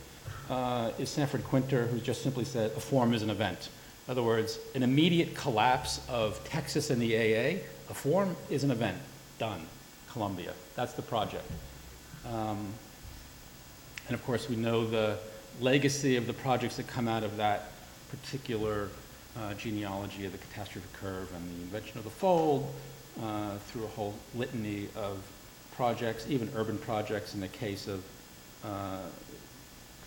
uh, is Sanford Kwinter, who just simply said a form is an event. In other words, an immediate collapse of Texas and the AA, a form is an event. Done. Columbia. That's the project. Um, and of course, we know the legacy of the projects that come out of that particular uh, genealogy of the catastrophe curve and the invention of the fold uh, through a whole litany of projects, even urban projects in the case of uh,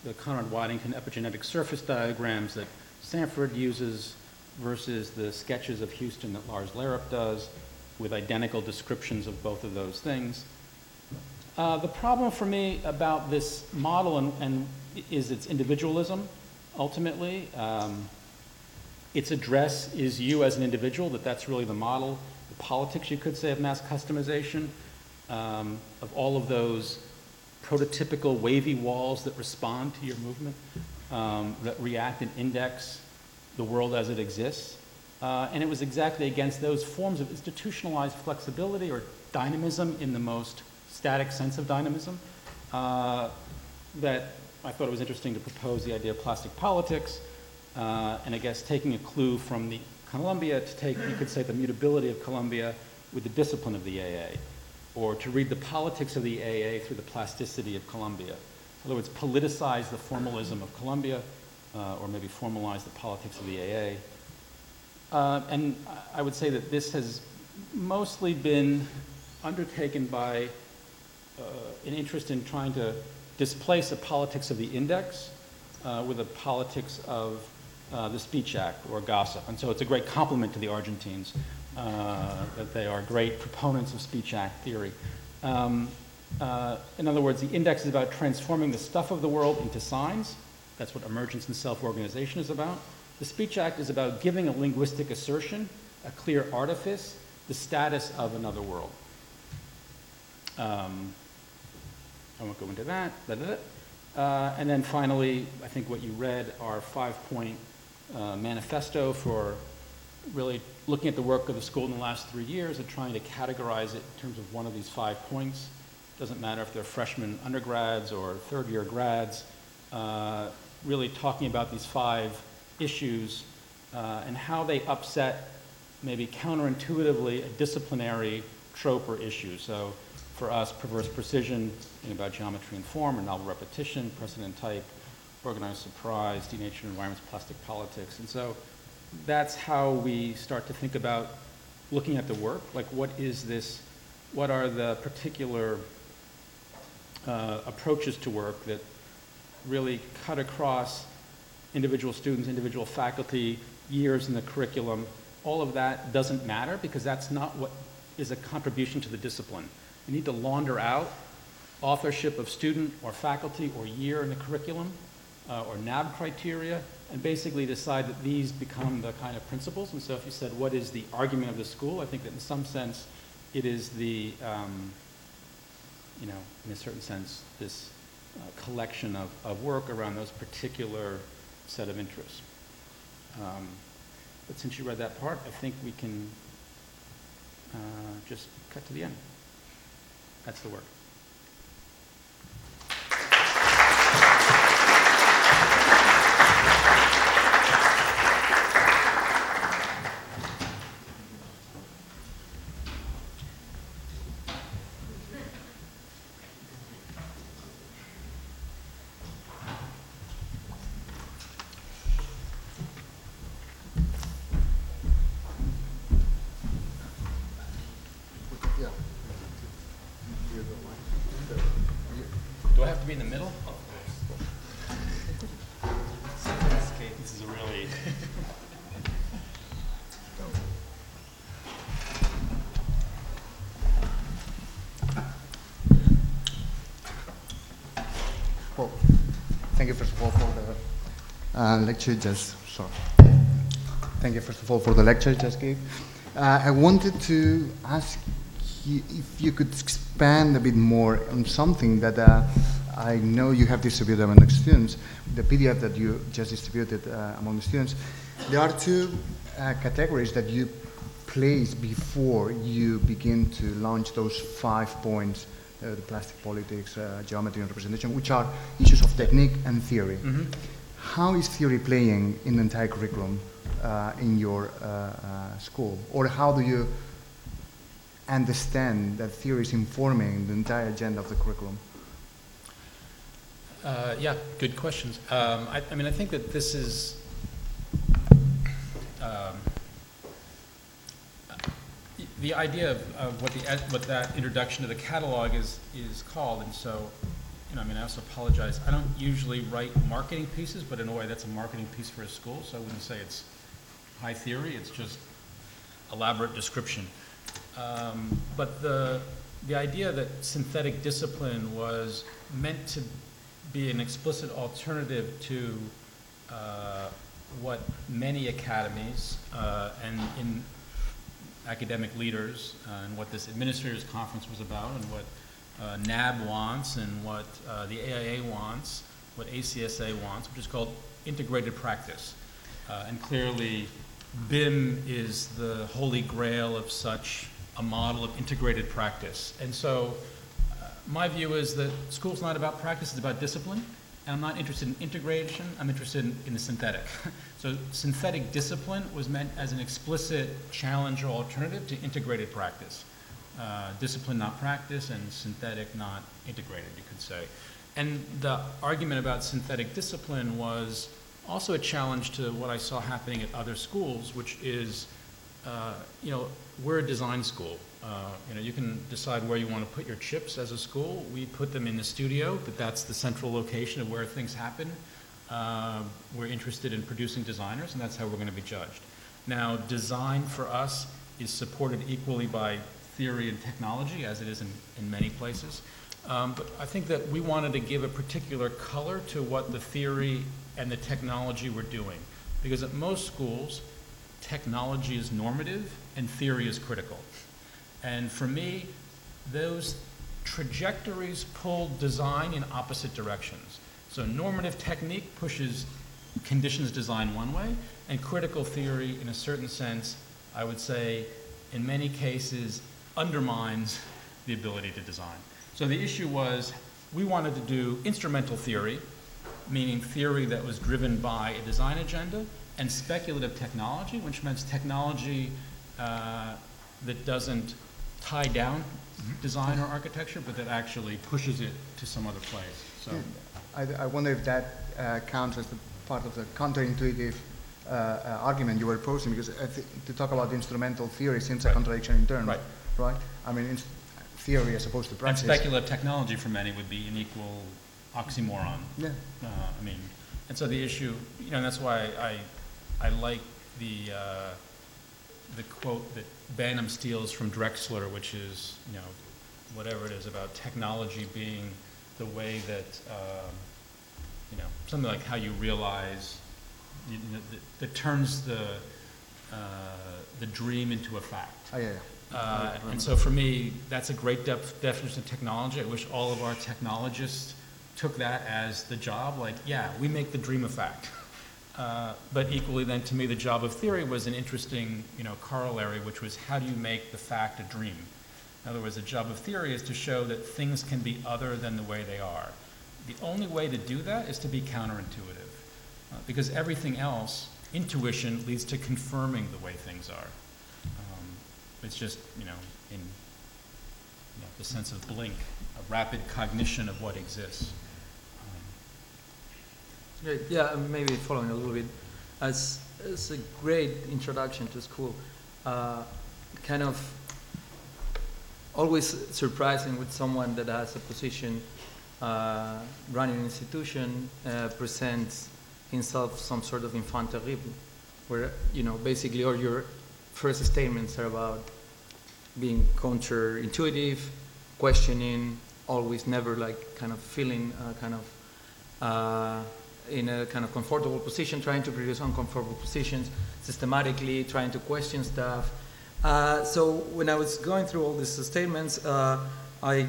the Conrad Waddington epigenetic surface diagrams that Sanford uses versus the sketches of Houston that Lars Lerup does with identical descriptions of both of those things. Uh, the problem for me about this model and, and is its individualism, ultimately. Um, its address is you as an individual, that that's really the model. The politics, you could say, of mass customization, um, of all of those prototypical wavy walls that respond to your movement, um, that react and index the world as it exists. Uh, and it was exactly against those forms of institutionalized flexibility or dynamism in the most static sense of dynamism uh, that I thought it was interesting to propose the idea of plastic politics. Uh, and I guess taking a clue from the Columbia to take, you could say, the mutability of Columbia with the discipline of the AA, or to read the politics of the AA through the plasticity of Columbia. In other words, politicize the formalism of Columbia, uh, or maybe formalize the politics of the AA. Uh, and I would say that this has mostly been undertaken by uh, an interest in trying to displace a politics of the index uh, with a politics of uh, the Speech Act or gossip. And so it's a great compliment to the Argentines uh, that they are great proponents of Speech Act theory. Um, uh, in other words, the index is about transforming the stuff of the world into signs. That's what emergence and self-organization is about. The Speech Act is about giving a linguistic assertion, a clear artifice, the status of another world. Um, I won't go into that. Uh, and then finally, I think what you read, our five-point uh, manifesto for really looking at the work of the school in the last three years and trying to categorize it in terms of one of these five points. Doesn't matter if they're freshman undergrads or third-year grads. Uh, really talking about these five issues uh, and how they upset maybe counterintuitively a disciplinary trope or issue. So for us, perverse precision, about geometry and form, or novel repetition, precedent type, organized surprise, denatured environments, plastic politics. And so that's how we start to think about looking at the work, like what is this, what are the particular uh, approaches to work that really cut across individual students, individual faculty, years in the curriculum. All of that doesn't matter because that's not what is a contribution to the discipline. You need to launder out authorship of student or faculty or year in the curriculum uh, or NAAB criteria and basically decide that these become the kind of principles. And so if you said, what is the argument of the school? I think that in some sense it is the, um, you know, in a certain sense, this uh, collection of, of work around those particular set of interests. Um, but since you read that part, I think we can uh, just cut to the end. That's the work. Do I have to be in the middle? This is a really. Well, thank you first of all for the uh, lecture just, sorry. Thank you first of all for the lecture you just gave. Uh, I wanted to ask you if you could expand a bit more on something that uh, I know you have distributed among the students, the PDF that you just distributed uh, among the students. There are two uh, categories that you place before you begin to launch those five points, uh, the plastic politics, uh, geometry and representation, which are issues of technique and theory. How is theory playing in the entire curriculum uh, in your uh, uh, school? Or how do you understand that theory is informing the entire agenda of the curriculum? Uh, Yeah, good questions. Um, I, I mean, I think that this is, um, the idea of, of what the, what that introduction to the catalog is, is called, and so, you know, I mean, I also apologize, I don't usually write marketing pieces, but in a way, that's a marketing piece for a school, so I wouldn't say it's high theory, it's just elaborate description. Um, But the, the idea that synthetic discipline was meant to be an explicit alternative to uh, what many academies uh, and in academic leaders, uh, and what this administrators conference was about, and what uh, NAAB wants, and what uh, the AIA wants, what ACSA wants, which is called integrated practice. Uh, And clearly, BIM is the holy grail of such a model of integrated practice. And so, my view is that school's not about practice, it's about discipline. And I'm not interested in integration, I'm interested in, in the synthetic. (laughs) So synthetic discipline was meant as an explicit challenge or alternative to integrated practice. Uh, discipline, not practice, and synthetic, not integrated, you could say. And the argument about synthetic discipline was also a challenge to what I saw happening at other schools, which is, uh, you know, we're a design school. Uh, You know, you can decide where you want to put your chips as a school. We put them in the studio, but that's the central location of where things happen. Uh, We're interested in producing designers, and that's how we're going to be judged. Now, design for us is supported equally by theory and technology, as it is in, in many places. Um, But I think that we wanted to give a particular color to what the theory and the technology were doing. Because at most schools, technology is normative and theory is critical. And for me, those trajectories pull design in opposite directions. So normative technique pushes conditions design one way, and critical theory, in a certain sense, I would say, in many cases, undermines the ability to design. So the issue was, we wanted to do instrumental theory, meaning theory that was driven by a design agenda, and speculative technology, which means technology uh, that doesn't tie down design or architecture, but that actually pushes it to some other place. So, I, I wonder if that uh, counts as the part of the counterintuitive uh, uh, argument you were posing, because I thi- to talk about instrumental theory seems a Right. contradiction in terms, Right. right? I mean, ins- theory as opposed to practice. and practice. speculative technology for many would be an equal oxymoron. Yeah. Uh, I mean, and so the issue, you know, and that's why I, I like the, uh, the quote that Banham steals from Drexler, which is, you know, whatever it is about technology being the way that, um, you know, something like how you realize, you know, that, that turns the, uh, the dream into a fact. Oh, yeah, yeah. Uh, And so for me, that's a great def- definition of technology. I wish all of our technologists took that as the job, like, yeah, we make the dream a fact. (laughs) Uh, but equally then, to me, the job of theory was an interesting, you know, corollary, which was how do you make the fact a dream? In other words, the job of theory is to show that things can be other than the way they are. The only way to do that is to be counterintuitive, uh, because everything else, intuition leads to confirming the way things are. Um, it's just, you know, in you know, the sense of blink, a rapid cognition of what exists. Um, Great. Yeah, uh, maybe following a little bit. As, as a great introduction to school, uh, kind of always surprising with someone that has a position uh, running an institution uh, presents himself some sort of enfant terrible, where, you know, basically all your first statements are about being counterintuitive, questioning, always never like kind of feeling uh, kind of uh, in a kind of comfortable position, trying to produce uncomfortable positions, systematically trying to question stuff. Uh, so when I was going through all these statements, uh, I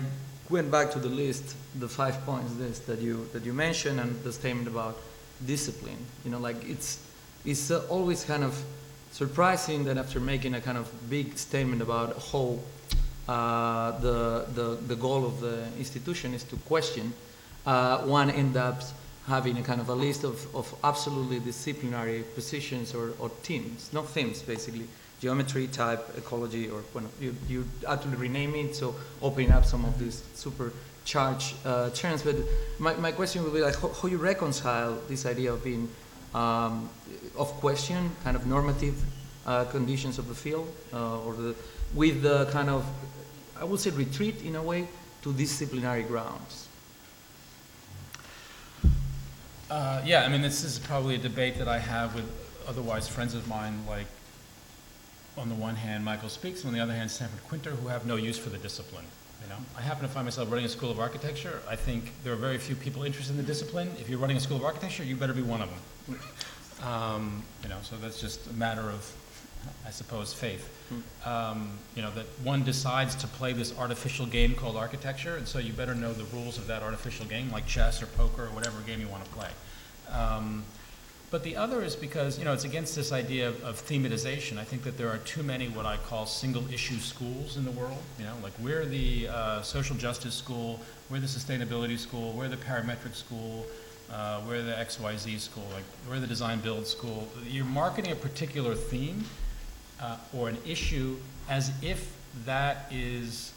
went back to the list, the five points list that you that you mentioned, and the statement about discipline. You know, like it's it's uh, always kind of surprising that after making a kind of big statement about how uh, the, the the goal of the institution is to question, uh, one ends up having a kind of a list of, of absolutely disciplinary positions or, or themes, not themes basically, geometry, type, ecology, or bueno, you, you actually rename it, so opening up some of these super charged uh, terms. But my, my question would be like, how, how you reconcile this idea of being, um, of question, kind of normative uh, conditions of the field, uh, or the, with the kind of, I would say retreat in a way to disciplinary grounds. Uh, yeah, I mean, this is probably a debate that I have with otherwise friends of mine, like, on the one hand, Michael Speaks, and on the other hand, Stanford Kwinter, who have no use for the discipline. You know, I happen to find myself running a school of architecture. I think there are very few people interested in the discipline. If you're running a school of architecture, you better be one of them. Um, you know, so that's just a matter of, I suppose, faith. Um, you know, that one decides to play this artificial game called architecture, and so you better know the rules of that artificial game, like chess or poker or whatever game you want to play. Um, but the other is because, you know, it's against this idea of, of thematization. I think that there are too many what I call single issue schools in the world. You know, like we're the uh, social justice school, we're the sustainability school, we're the parametric school, uh, we're the XYZ school, like we're the design build school. You're marketing a particular theme uh, or an issue as if that is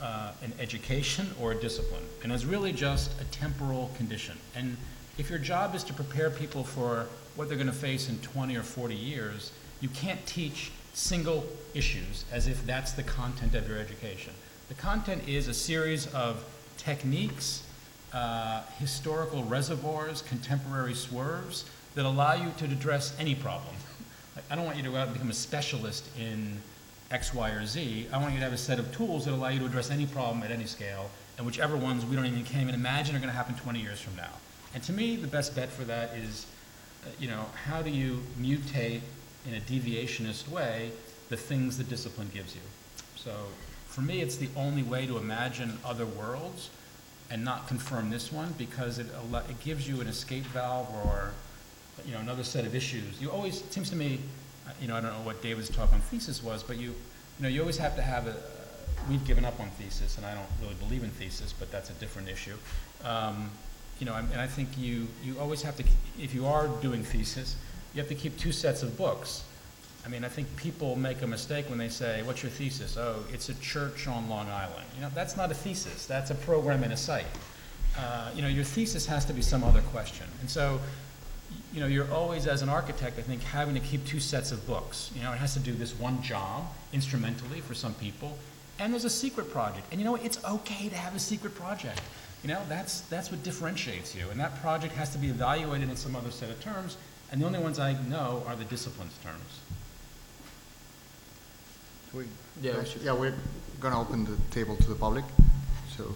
uh, an education or a discipline, and is really just a temporal condition. And if your job is to prepare people for what they're going to face in 20 or 40 years, you can't teach single issues as if that's the content of your education. The content is a series of techniques, uh, historical reservoirs, contemporary swerves that allow you to address any problem. I don't want you to go out and become a specialist in X, Y, or Z. I want you to have a set of tools that allow you to address any problem at any scale, and whichever ones we don't even can't even imagine are going to happen 20 years from now. And to me, the best bet for that is, uh, you know, how do you mutate in a deviationist way the things that discipline gives you? So for me, it's the only way to imagine other worlds and not confirm this one because it, it gives you an escape valve or, you know, another set of issues. You always, it seems to me, uh, you know, I don't know what David's talk on thesis was, but you, you know, you always have to have a, we've given up on thesis, and I don't really believe in thesis, but that's a different issue. Um, you know, and and I think you, you always have to, if you are doing thesis, you have to keep two sets of books. I mean, I think people make a mistake when they say, what's your thesis? Oh, it's a church on Long Island. You know, that's not a thesis, that's a program in a site. Uh, you know, your thesis has to be some other question. And so, you know, you're always, as an architect, I think, having to keep two sets of books. You know, it has to do this one job, instrumentally for some people, and there's a secret project. And you know what? It's okay to have a secret project. You know, that's, that's what differentiates you. And that project has to be evaluated in some other set of terms, and the only ones I know are the disciplines terms. We, Yeah, yeah, we're going to open the table to the public. So,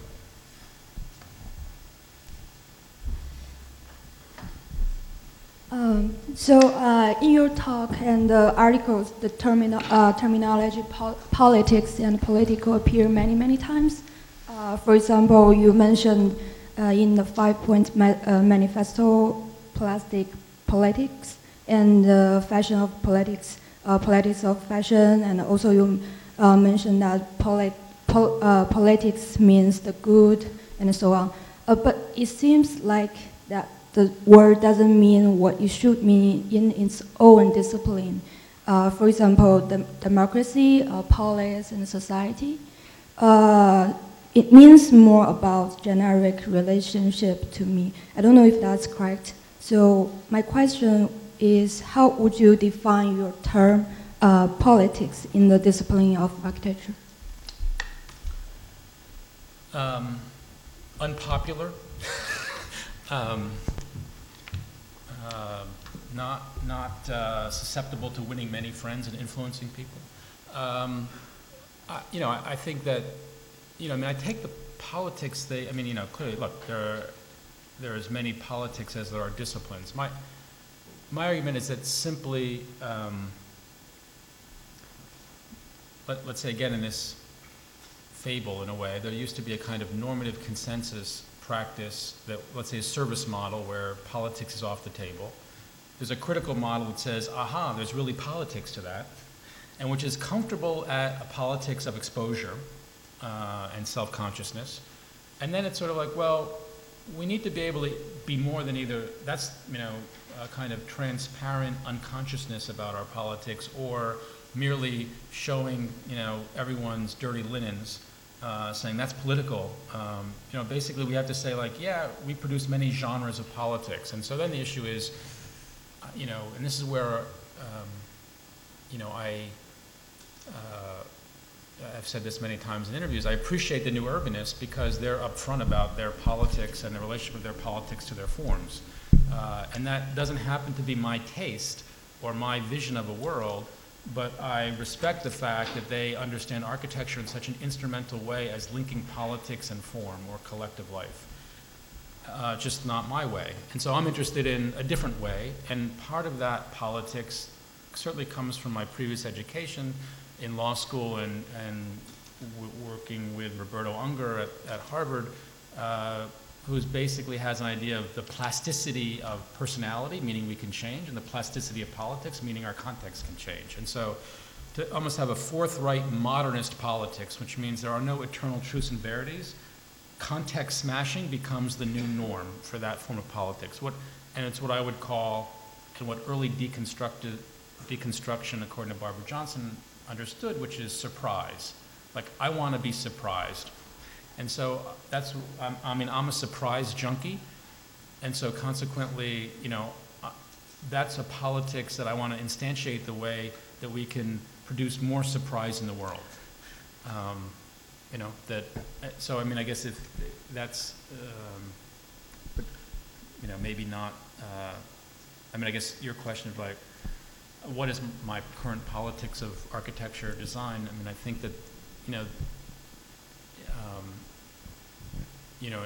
Um, so, uh, in your talk and the articles, the termino- uh, terminology po- politics and political appear many, many times. Uh, for example, you mentioned uh, in the five point ma- uh, manifesto plastic politics and fashion of politics, uh, politics of fashion, and also you uh, mentioned that polit- pol- uh, politics means the good and so on. Uh, but it seems like that the word doesn't mean what it should mean in its own discipline. Uh, for example, the democracy, uh, police, and society. Uh, it means more about generic relationship to me. I don't know if that's correct. So my question is, how would you define your term uh, politics in the discipline of architecture? Um, unpopular. (laughs) um, uh, not not uh, susceptible to winning many friends and influencing people. Um, I, you know, I, I think that, you know, I mean, I take the politics. They, I mean, you know, clearly, look, there are, there are as many politics as there are disciplines. My my argument is that simply, um, let, let's say again in this fable in a way, there used to be a kind of normative consensus practice that, let's say, a service model where politics is off the table. There's a critical model that says, aha, there's really politics to that, and which is comfortable at a politics of exposure uh, and self consciousness. And then it's sort of like, well, we need to be able to be more than either, that's, you know, a kind of transparent unconsciousness about our politics or merely showing, you know, everyone's dirty linens uh, saying that's political. Um, you know, basically we have to say like, yeah, we produce many genres of politics, and so then the issue is, uh, you know, and this is where, um, you know, I. Uh, I've said this many times in interviews. I appreciate the new urbanists because they're upfront about their politics and the relationship of their politics to their forms, uh, and that doesn't happen to be my taste or my vision of a world but I respect the fact that they understand architecture in such an instrumental way as linking politics and form or collective life. Uh, just not my way. And so I'm interested in a different way, and part of that politics certainly comes from my previous education in law school and, and working with Roberto Unger at, at Harvard. Uh, who basically has an idea of the plasticity of personality, meaning we can change, and the plasticity of politics, meaning our context can change. And so to almost have a forthright modernist politics, which means there are no eternal truths and verities, context smashing becomes the new norm for that form of politics. What, and it's what I would call, and what early deconstructed, deconstruction, according to Barbara Johnson, understood, which is surprise. Like, I want to be surprised. And so that's, I mean, I'm a surprise junkie. And so consequently, you know, uh, that's a politics that I want to instantiate the way that we can produce more surprise in the world. Um, you know, that, uh, so I mean, I guess if that's, um, you know, maybe not, uh, I mean, I guess your question of like, what is my current politics of architecture design? I mean, I think that, you know, um, you know,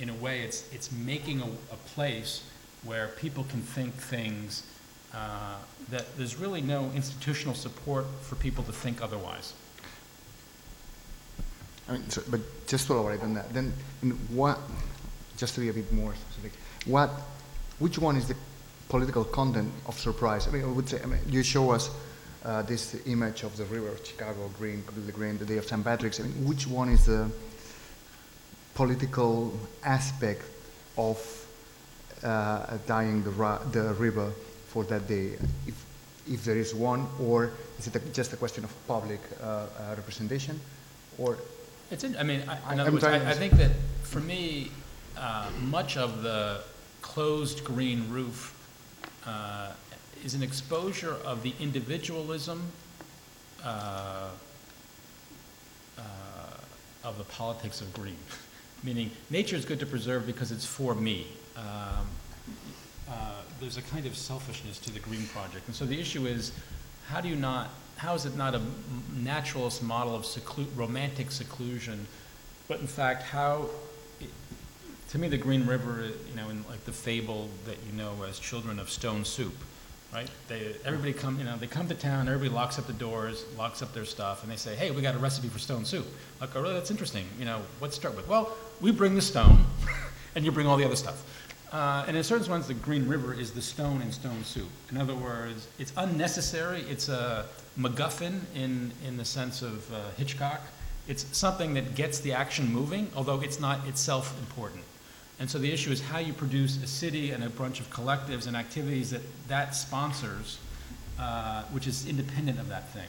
in a way, it's, it's making a, a place where people can think things uh, that there's really no institutional support for people to think otherwise. I mean, so, but just to elaborate on that, then what, just to be a bit more specific, what, which one is the political content of surprise? I mean, I would say, I mean, you show us uh, this image of the river Chicago, green, completely green, the day of St. Patrick's. I mean, which one is the political aspect of uh, dyeing the, the river for that day, if, if there is one, or is it a, just a question of public uh, uh, representation, or? It's, in, I mean, I, in other words, I, I, think that for me, uh, much of the closed green roof uh, is an exposure of the individualism uh, of the politics of green meaning nature is good to preserve because it's for me. Um, uh, there's a kind of selfishness to the Green Project. And so the issue is, how do you not, how is it not a naturalist model of seclu romantic seclusion, but in fact, how, it, to me, the Green River, you know, in like the fable that you know as children of stone soup, right? They, everybody come, you know, they come to town, everybody locks up the doors, locks up their stuff, and they say, hey, we got a recipe for stone soup. Like, oh, really, that's interesting. You know, what's start with? Well, we bring the stone, (laughs) and you bring all the other stuff. Uh, and in certain sense, the Green River is the stone in stone soup. In other words, it's unnecessary. It's a MacGuffin in, in the sense of uh, Hitchcock. It's something that gets the action moving, although it's not itself important. And so the issue is how you produce a city and a bunch of collectives and activities that that sponsors, uh, which is independent of that thing.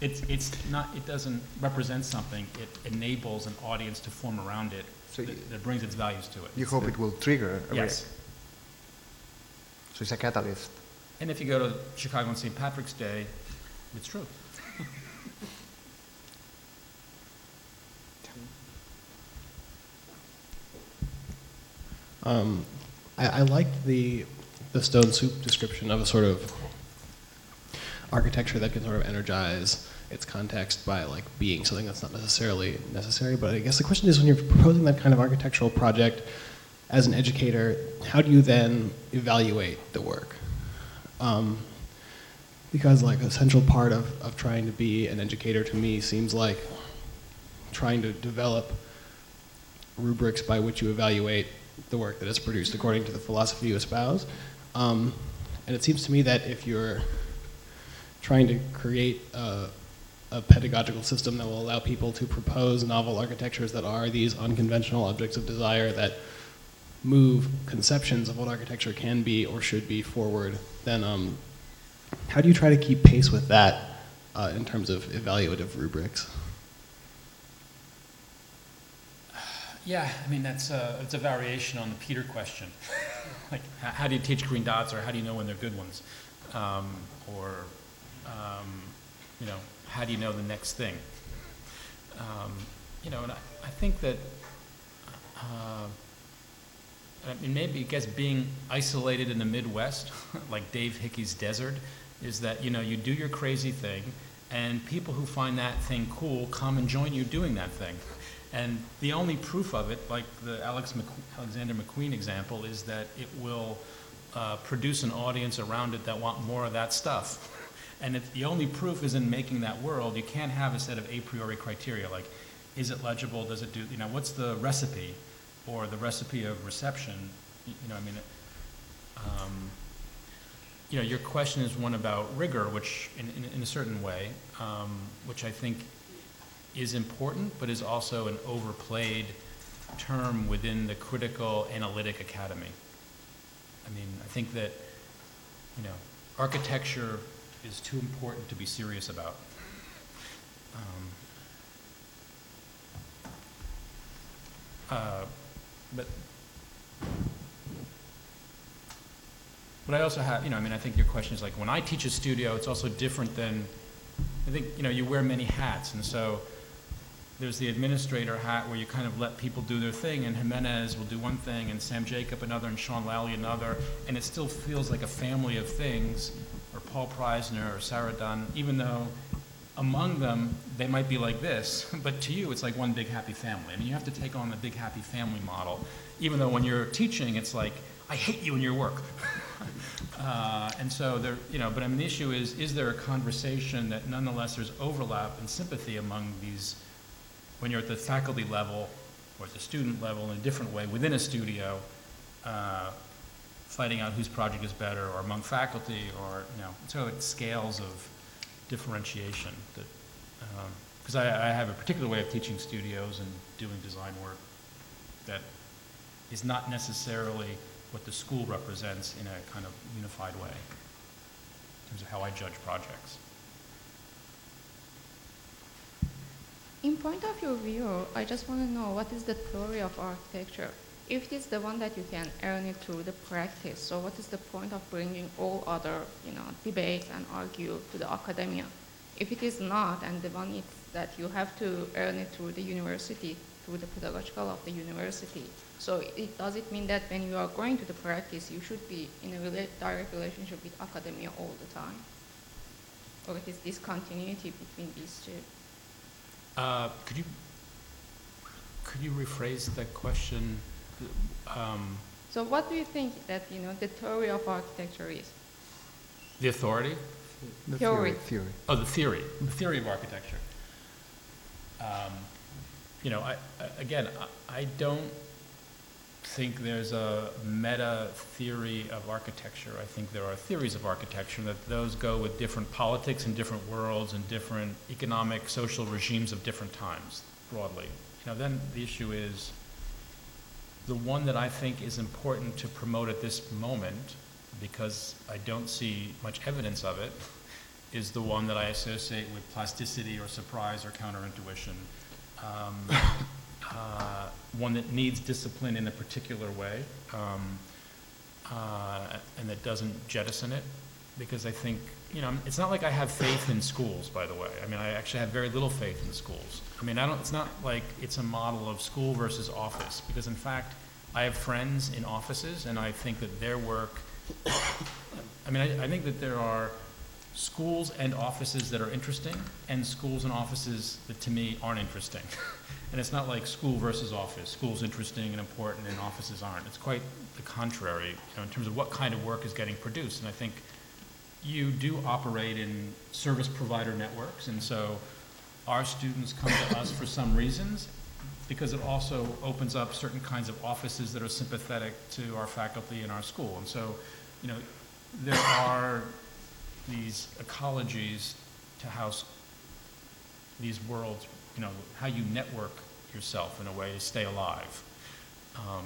It's, it's not, it doesn't represent something, it enables an audience to form around it So you- that, that brings its values to it. You hope it will trigger a Yes. reaction. So it's a catalyst. And if you go to Chicago on St. Patrick's Day, it's true. Um, I, I liked the the stone soup description of a sort of architecture that can sort of energize its context by like being something that's not necessarily necessary. But I guess the question is, when you're proposing that kind of architectural project as an educator, how do you then evaluate the work? Um, because like a central part of, of trying to be an educator to me seems like trying to develop rubrics by which you evaluate the work that is produced according to the philosophy you espouse. Um, and it seems to me that if you're trying to create a, a pedagogical system that will allow people to propose novel architectures that are these unconventional objects of desire that move conceptions of what architecture can be or should be forward, then um, how do you try to keep pace with that uh, in terms of evaluative rubrics? (sighs) Yeah, I mean, that's a, it's a variation on the Peter question. (laughs) like, how, do you teach green dots, or how do you know when they're good ones? Um, or, um, you know, how do you know the next thing? Um, you know, and I, I think that, uh, I mean, maybe, I guess, being isolated in the Midwest, (laughs) like Dave Hickey's desert, is that, you know, you do your crazy thing, and people who find that thing cool come and join you doing that thing. And the only proof of it, like the Alex Mc, Alexander McQueen example, is that it will uh, produce an audience around it that want more of that stuff. And if the only proof is in making that world, you can't have a set of a priori criteria like, is it legible? Does it do, you know, what's the recipe or the recipe of reception? You know, I mean, um, you know, your question is one about rigor, which, in, in, in a certain way, um, which I think is important, but is also an overplayed term within the critical analytic academy. I mean, I think that, you know, architecture is too important to be serious about. Um, uh, but, but I also have, you know, I mean, I think your question is like, when I teach a studio, it's also different than, I think, you know, you wear many hats, and so there's the administrator hat where you kind of let people do their thing, and Jimenez will do one thing, and Sam Jacob another, and Sean Lally another, and it still feels like a family of things, or Paul Preissner or Sarah Dunn, even though among them they might be like this, (laughs) but to you it's like one big happy family. I mean, you have to take on the big happy family model, even though when you're teaching, it's like, I hate you and your work. (laughs) Uh, and so there, you know, but I mean, the issue is, is there a conversation that nonetheless there's overlap and sympathy among these when you're at the faculty level or at the student level in a different way within a studio, uh, fighting out whose project is better, or among faculty, or, you know, so it's scales of differentiation that, um, because I, I have a particular way of teaching studios and doing design work that is not necessarily what the school represents in a kind of unified way, in terms of how I judge projects. In point of your view, I just want to know what is the theory of architecture? If it is the one that you can earn it through the practice, so what is the point of bringing all other, you know, debate and argue to the academia? If it is not, and the one that you have to earn it through the university, through the pedagogical of the university, so it, does it mean that when you are going to the practice, you should be in a rela- direct relationship with academia all the time? Or it is discontinuity between these two? Uh, Could you, could you rephrase that question? Um, So what do you think that, you know, the theory of architecture is? The authority? The Theory. theory. Oh, the theory, the theory of architecture. Um, you know, I, I- again, I- I don't think there's a meta theory of architecture. I think there are theories of architecture that those go with different politics and different worlds and different economic, social regimes of different times, broadly. You know, then the issue is, the one that I think is important to promote at this moment, because I don't see much evidence of it, is the one that I associate with plasticity or surprise or counterintuition. Um, uh, one that needs discipline in a particular way, um, uh, and that doesn't jettison it, because I think, you know, it's not like I have faith in schools, by the way. I mean, I actually have very little faith in schools. I mean, I don't, it's not like it's a model of school versus office, because in fact, I have friends in offices, and I think that their work, I mean, I, I think that there are schools and offices that are interesting, and schools and offices that to me aren't interesting. (laughs) And it's not like school versus office. School's interesting and important and offices aren't. It's quite the contrary, you know, in terms of what kind of work is getting produced. And I think you do operate in service provider networks, and so our students come to us for some reasons, because it also opens up certain kinds of offices that are sympathetic to our faculty in our school. And so, you know, there are these ecologies to how these worlds, you know, how you network yourself in a way to stay alive. Um,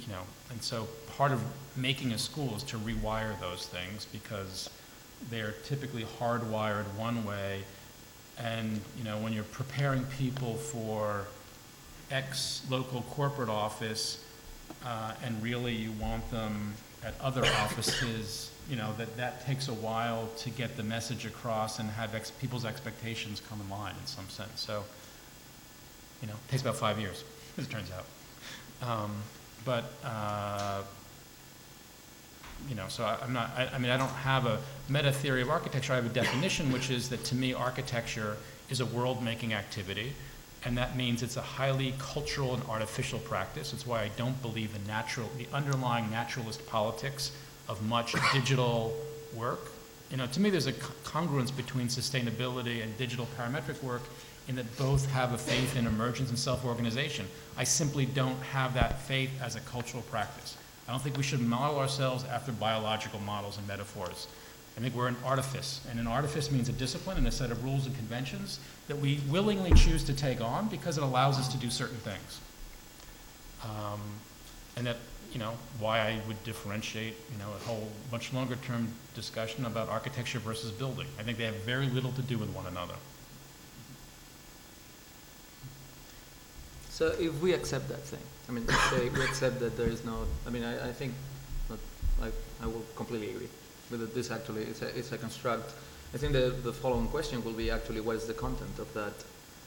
you know, and so part of making a school is to rewire those things because they're typically hardwired one way. And, you know, when you're preparing people for X local corporate office, uh, and really you want them at other (coughs) offices, you know, that, that takes a while to get the message across and have ex- people's expectations come in line in some sense. So, you know, it takes about five years, as (laughs) it turns out. Um, but, uh, you know, so I, I'm not, I, I mean, I don't have a meta theory of architecture. I have a definition, which is that to me, architecture is a world-making activity, and that means it's a highly cultural and artificial practice. It's why I don't believe the natural, the underlying naturalist politics of much digital work. You know, to me, there's a co- congruence between sustainability and digital parametric work in that both have a faith in emergence and self-organization. I simply don't have that faith as a cultural practice. I don't think we should model ourselves after biological models and metaphors. I think we're an artifice, and an artifice means a discipline and a set of rules and conventions that we willingly choose to take on because it allows us to do certain things. Um, and that, you know, why I would differentiate, you know, a whole much longer term discussion about architecture versus building. I think they have very little to do with one another. So if we accept that thing, I mean, let's say we accept that there is no, I mean, I, I think, that I, I will completely agree with that this actually is a, a construct. I think the, the following question will be actually what is the content of that?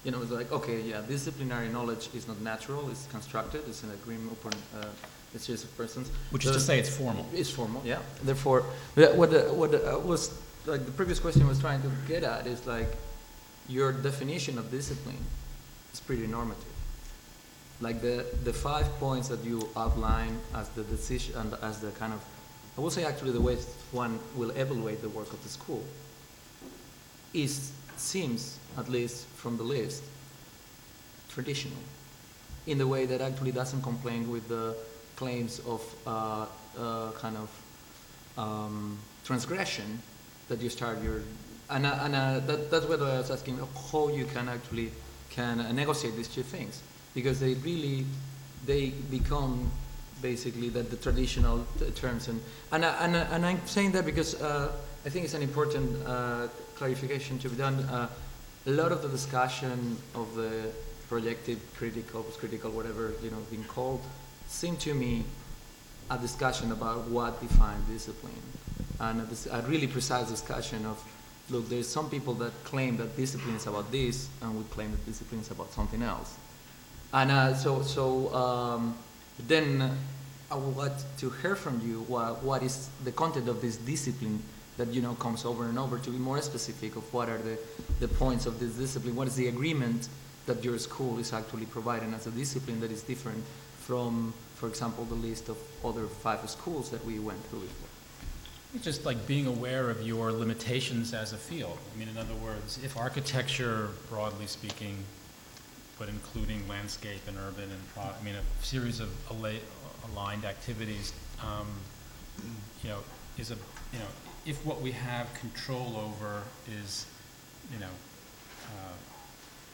You know, it's like, okay, yeah, disciplinary knowledge is not natural, it's constructed, it's an agreement upon uh, a series of persons. Which is to say it's formal. It's formal, yeah. Therefore, what the, what the, uh, was, like, the previous question was trying to get at is like, your definition of discipline is pretty normative. Like the, the five points that you outline as the decision, and as the kind of, I will say actually the way one will evaluate the work of the school is, seems, at least from the list, traditional, in the way that actually doesn't complain with the claims of uh, uh, kind of um, transgression that you start your, and, uh, and uh, that, that's what I was asking, how you can actually can negotiate these two things, because they really, they become basically that the traditional terms, and, and, I- and, I- and I'm saying that because uh, I think it's an important uh, clarification to be done. Uh, a lot of the discussion of the projective, critical, post-critical, whatever, you know, being called, seemed to me a discussion about what defines discipline. And a, a really precise discussion of, look, there's some people that claim that discipline is about this, and we claim that discipline is about something else. And uh, so, so um, then I would like to hear from you what, what is the content of this discipline that you know comes over and over to be more specific of what are the, the points of this discipline, what is the agreement that your school is actually providing as a discipline that is different from, for example, the list of other five schools that we went through before. It's just like being aware of your limitations as a field. I mean, in other words, if architecture, broadly speaking, but including landscape and urban and pro, I mean, a series of ala- aligned activities, um, you know, is a, you know, if what we have control over is, you know, uh,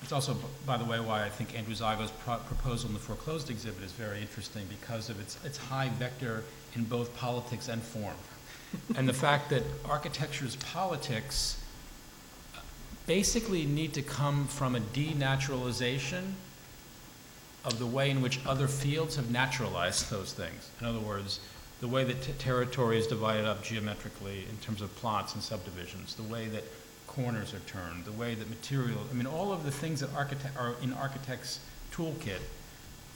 it's also, by the way, why I think Andrew Zago's pro- proposal in the foreclosed exhibit is very interesting because of its, its high vector in both politics and form. And the fact that architecture's politics basically need to come from a denaturalization of the way in which other fields have naturalized (laughs) those things. In other words, the way that t- territory is divided up geometrically in terms of plots and subdivisions, the way that corners are turned, the way that material, I mean, all of the things that architect, are in architect's toolkit,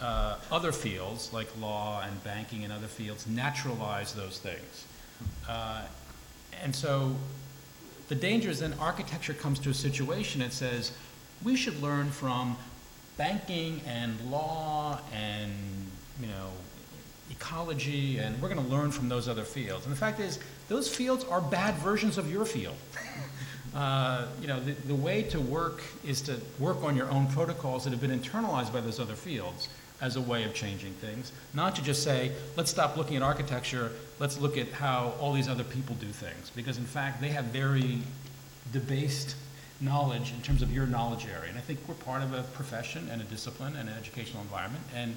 uh, other fields like law and banking and other fields naturalize those things. Uh, and so the danger is then architecture comes to a situation that says we should learn from banking and law and you know ecology and we're going to learn from those other fields. And the fact is those fields are bad versions of your field. (laughs) Uh, you know the, the way to work is to work on your own protocols that have been internalized by those other fields as a way of changing things not to just say let's stop looking at architecture let's look at how all these other people do things because in fact they have very debased knowledge in terms of your knowledge area. And I think we're part of a profession and a discipline and an educational environment. And,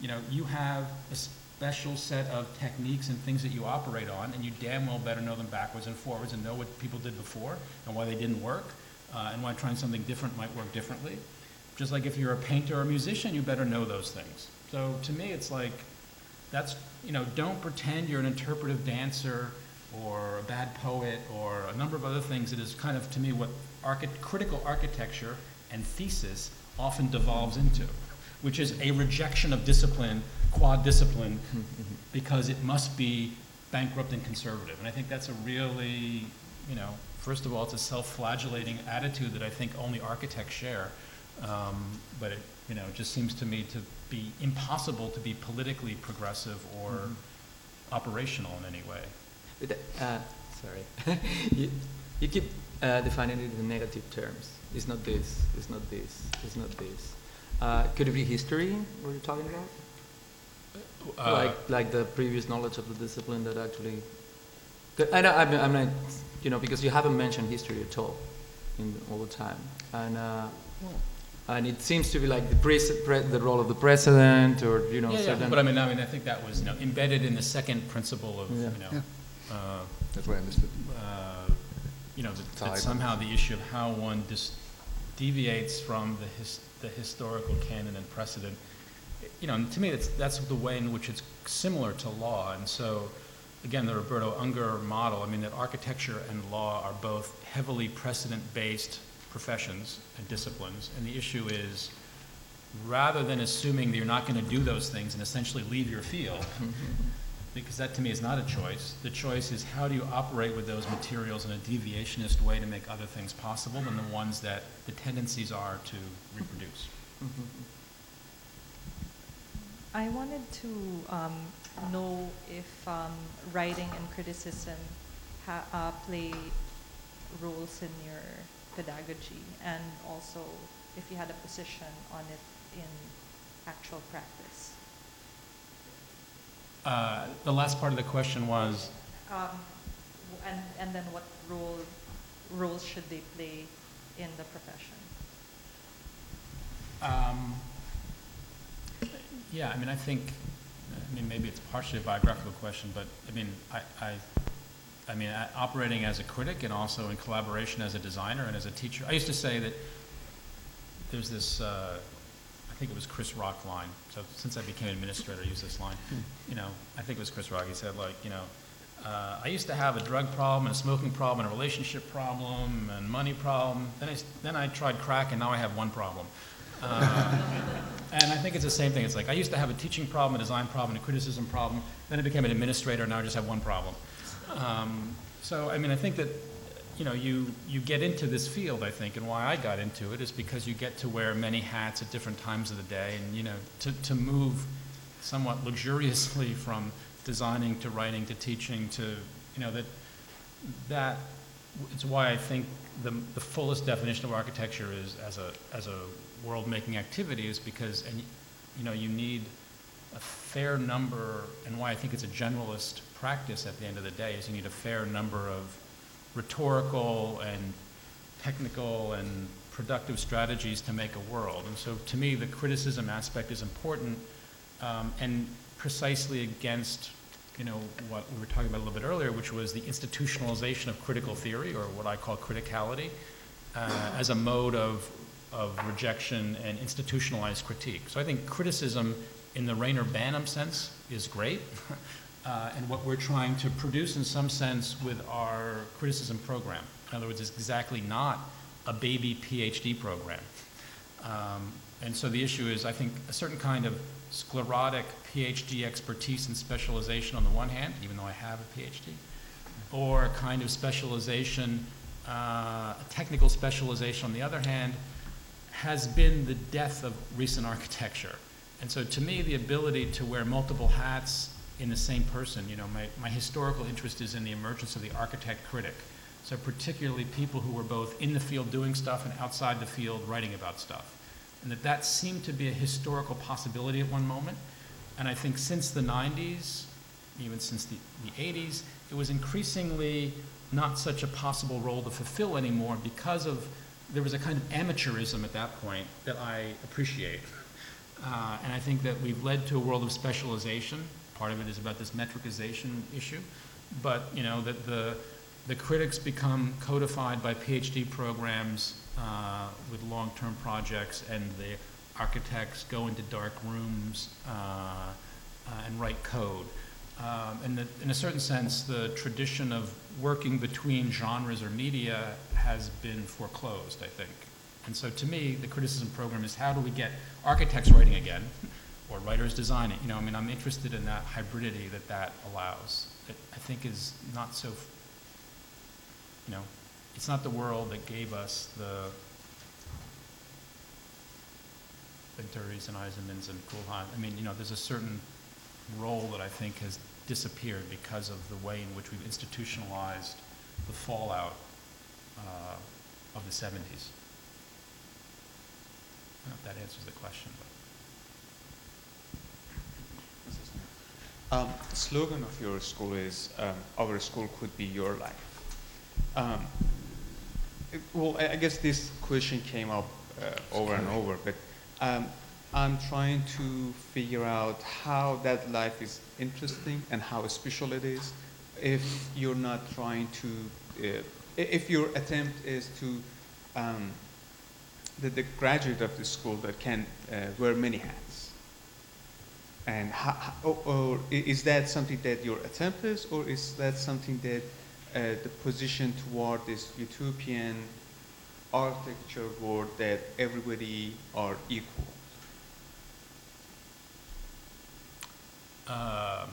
you know, you have a special set of techniques and things that you operate on, and you damn well better know them backwards and forwards and know what people did before and why they didn't work, uh, and why trying something different might work differently. Just like if you're a painter or a musician, you better know those things. So to me, it's like, that's, you know, don't pretend you're an interpretive dancer or a bad poet or a number of other things. It is kind of, to me, what archi- critical architecture and thesis often devolves into, which is a rejection of discipline, quad discipline, (laughs) because it must be bankrupt and conservative. And I think that's a really, you know, first of all, it's a self-flagellating attitude that I think only architects share. Um, but it, you know, just seems to me to be impossible to be politically progressive or operational in any way. But, uh, sorry. (laughs) you, you keep uh, defining it in negative terms. It's not this, it's not this, it's not this. Uh, could it be history, what you're talking about? Uh, like, like the previous knowledge of the discipline that actually... 'Cause I know, I'm, I'm not, you know, because you haven't mentioned history at all in all the time. And, uh, and it seems to be like the, pres- pre- the role of the president or, you know, yeah, yeah, certain... but I mean, I mean, I think that was you know, embedded in the second principle of, Yeah. you know, Yeah. uh, That's what I understood. uh, you know, that, that Type. somehow the issue of how one dis- deviates from the, his, the historical canon and precedent, you know, and to me, that's, that's the way in which it's similar to law. And so, again, the Roberto Unger model, I mean, that architecture and law are both heavily precedent-based professions and disciplines. And the issue is, rather than assuming that you're not going to do those things and essentially leave your field, (laughs) because that to me is not a choice. The choice is how do you operate with those materials in a deviationist way to make other things possible than the ones that the tendencies are to reproduce. I wanted to um, know if um, writing and criticism ha- uh, play roles in your pedagogy, and also if you had a position on it in actual practice. Uh, the last part of the question was, Um, and, and then what role roles should they play in the profession? um, yeah, I mean, I think, I mean, maybe it's partially a biographical question, but I mean, I, I, I mean, operating as a critic and also in collaboration as a designer and as a teacher. I used to say that there's this, uh, I think it was Chris Rock line. So since I became administrator, I use this line. You know, I think it was Chris Rock. He said like, you know, uh, I used to have a drug problem and a smoking problem and a relationship problem and money problem. Then I, then I tried crack and now I have one problem. Uh, and I think it's the same thing. It's like I used to have a teaching problem, a design problem, a criticism problem. Then I became an administrator. And now I just have one problem. Um, so I mean, I think that you know you you get into this field. I think, and why I got into it is because you get to wear many hats at different times of the day, and you know to to move somewhat luxuriously (laughs) from designing to writing to teaching to you know that that it's why I think the, the fullest definition of architecture is as a, as a world-making activity is because, and, you know, you need a fair number, and why I think it's a generalist practice at the end of the day, is you need a fair number of rhetorical and technical and productive strategies to make a world. And so to me, the criticism aspect is important um, and precisely against you know, what we were talking about a little bit earlier, which was the institutionalization of critical theory, or what I call criticality, uh, as a mode of, of rejection and institutionalized critique. So I think criticism in the Reyner Banham sense is great. (laughs) Uh, and what we're trying to produce in some sense with our criticism program. In other words, it's exactly not a baby PhD program. Um, and so the issue is, I think, a certain kind of sclerotic PhD expertise and specialization on the one hand, even though I have a PhD, or a kind of specialization, uh, technical specialization on the other hand, has been the death of recent architecture. And so to me, the ability to wear multiple hats in the same person, you know, my, my historical interest is in the emergence of the architect critic. So particularly people who were both in the field doing stuff and outside the field writing about stuff and that that seemed to be a historical possibility at one moment. And I think since the 90s, even since the, the 80s, it was increasingly not such a possible role to fulfill anymore because of there was a kind of amateurism at that point that I appreciate. Uh, and I think that we've led to a world of specialization. Part of it is about this metricization issue. But, you know, that the, the critics become codified by PhD programs uh, with long-term projects, and the architects go into dark rooms uh, uh, and write code. Um, and in a certain sense, the tradition of working between genres or media has been foreclosed, I think. And so to me, the criticism program is how do we get architects writing again, or writers designing? You know, I mean, I'm interested in that hybridity that that allows. That I think is not so, you know, it's not the world that gave us the Venturis and Eisenmans and Kuhlheim. I mean, you know, there's a certain role that I think has disappeared because of the way in which we've institutionalized the fallout uh, of the 70s. I don't know if that answers the question. Um, the slogan of your school is um, "Our school could be your life." Um, well, I guess this question came up uh, over and over, but um, I'm trying to figure out how that life is interesting and how special it is if you're not trying to, uh, if your attempt is to, um, the, the, graduate of the school that can uh, wear many hats. And how, how, or, or is that something that your attempt is, or is that something that uh, the position toward this utopian architecture world that everybody are equal? Um,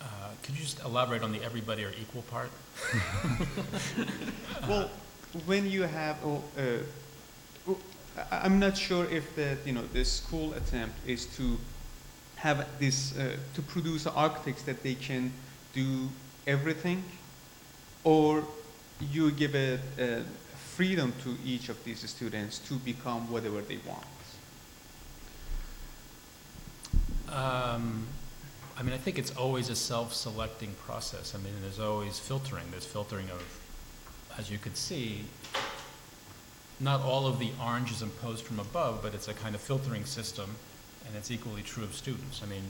uh, could you just elaborate on the everybody are equal part? (laughs) well, when you have, oh, uh, I'm not sure if that you know the school attempt is to have this uh, to produce architects that they can do everything, or you give a, a freedom to each of these students to become whatever they want? Um, I mean, I think it's always a self-selecting process. I mean, there's always filtering. There's filtering of, as you could see, not all of the orange is imposed from above, but it's a kind of filtering system, and it's equally true of students. I mean,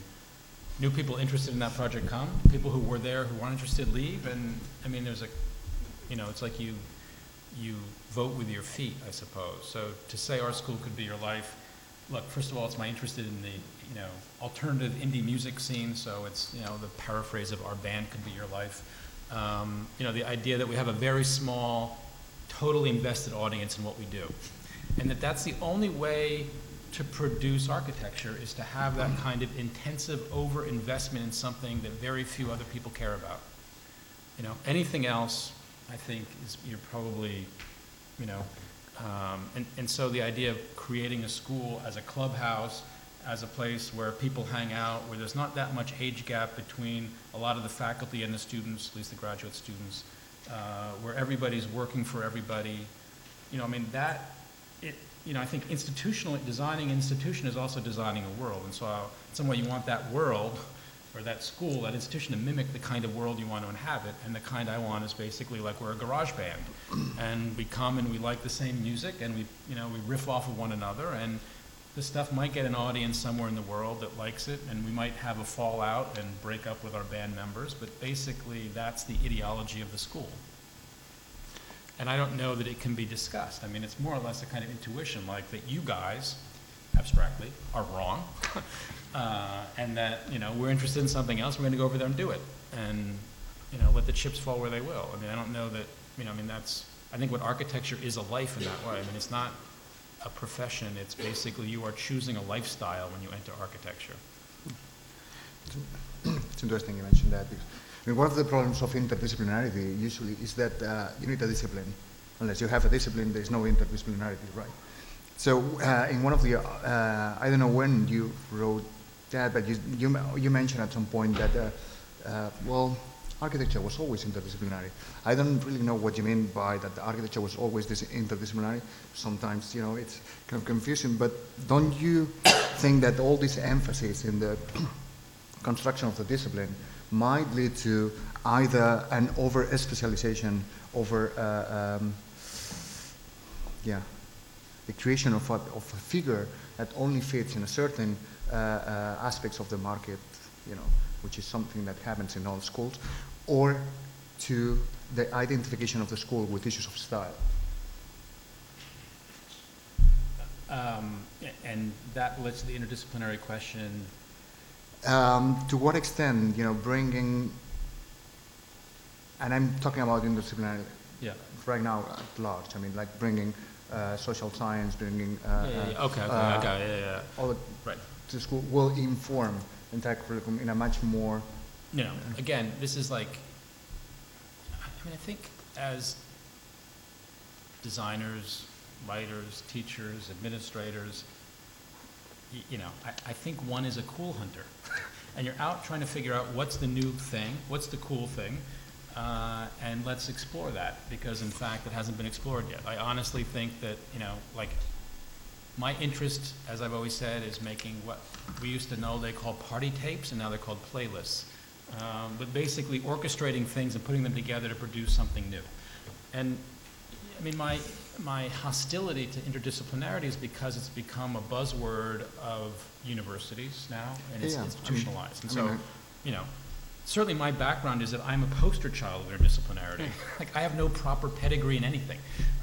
new people interested in that project come, people who were there who weren't interested leave, and I mean, there's a you know, it's like you, you vote with your feet, I suppose. So to say our school could be your life, look, first of all, it's my interest in the, you know, alternative indie music scene. So it's, you know, the paraphrase of our band could be your life. Um, you know, the idea that we have a very small, totally invested audience in what we do. And that that's the only way to produce architecture is to have that kind of intensive over-investment in something that very few other people care about. You know, anything else I think is you're probably, you know, um, and, and so the idea of creating a school as a clubhouse, as a place where people hang out, where there's not that much age gap between a lot of the faculty and the students, at least the graduate students, uh, where everybody's working for everybody. You know, I mean, that, it, you know, I think institutional, designing institution is also designing a world. And so, uh, in some way, you want that world, (laughs) or that school, that institution to mimic the kind of world you want to inhabit. And the kind I want is basically like we're a garage band. And we come and we like the same music, and we, you know, we riff off of one another, and this stuff might get an audience somewhere in the world that likes it, and we might have a fallout and break up with our band members, but basically, that's the ideology of the school. And I don't know that it can be discussed. I mean, it's more or less a kind of intuition, like that you guys, abstractly, are wrong, (laughs) uh, and that, you know, we're interested in something else, we're going to go over there and do it. And, you know, let the chips fall where they will. I mean, I don't know that, you know, I mean, that's, I think what architecture is a life in that way. I mean, it's not a profession, it's basically you are choosing a lifestyle when you enter architecture. It's interesting you mentioned that I mean, one of the problems of interdisciplinarity usually is that uh, you need a discipline. Unless you have a discipline, there's no interdisciplinarity, right? So uh, in one of the, uh, I don't know when you wrote that, but you, you, you mentioned at some point that, uh, uh, well, architecture was always interdisciplinary. I don't really know what you mean by that the architecture was always this interdisciplinary. Sometimes, you know, it's kind of confusing, but don't you think that all this emphasis in the (clears throat) construction of the discipline might lead to either an over specialization, over, uh, um, yeah, the creation of a, of a figure that only fits in a certain uh, uh, aspects of the market, you know, which is something that happens in all schools, or to the identification of the school with issues of style. Um, and that leads to the interdisciplinary question. Um, to what extent, you know, bringing, and I'm talking about interdisciplinary Yeah. right now at large. I mean, like bringing uh, social science, bringing uh, Yeah, yeah, yeah. Okay, okay, uh, okay, yeah, yeah, all the, Right. to school will inform curriculum in a much more know, again, this is like, I mean, I think as designers, writers, teachers, administrators, y- you know, I, I think one is a cool hunter. And you're out trying to figure out what's the new thing, what's the cool thing, uh, and let's explore that, because in fact, it hasn't been explored yet. I honestly think that, you know, like, my interest, as I've always said, is making what we used to know they called party tapes, and now they're called playlists. Um, but basically orchestrating things and putting them together to produce something new. And, I mean, my, my hostility to interdisciplinarity is because it's become a buzzword of universities now, and it's Yeah, institutionalized. And I so, mean, you know, certainly my background is that I'm a poster child of interdisciplinarity. like, I have no proper pedigree in anything.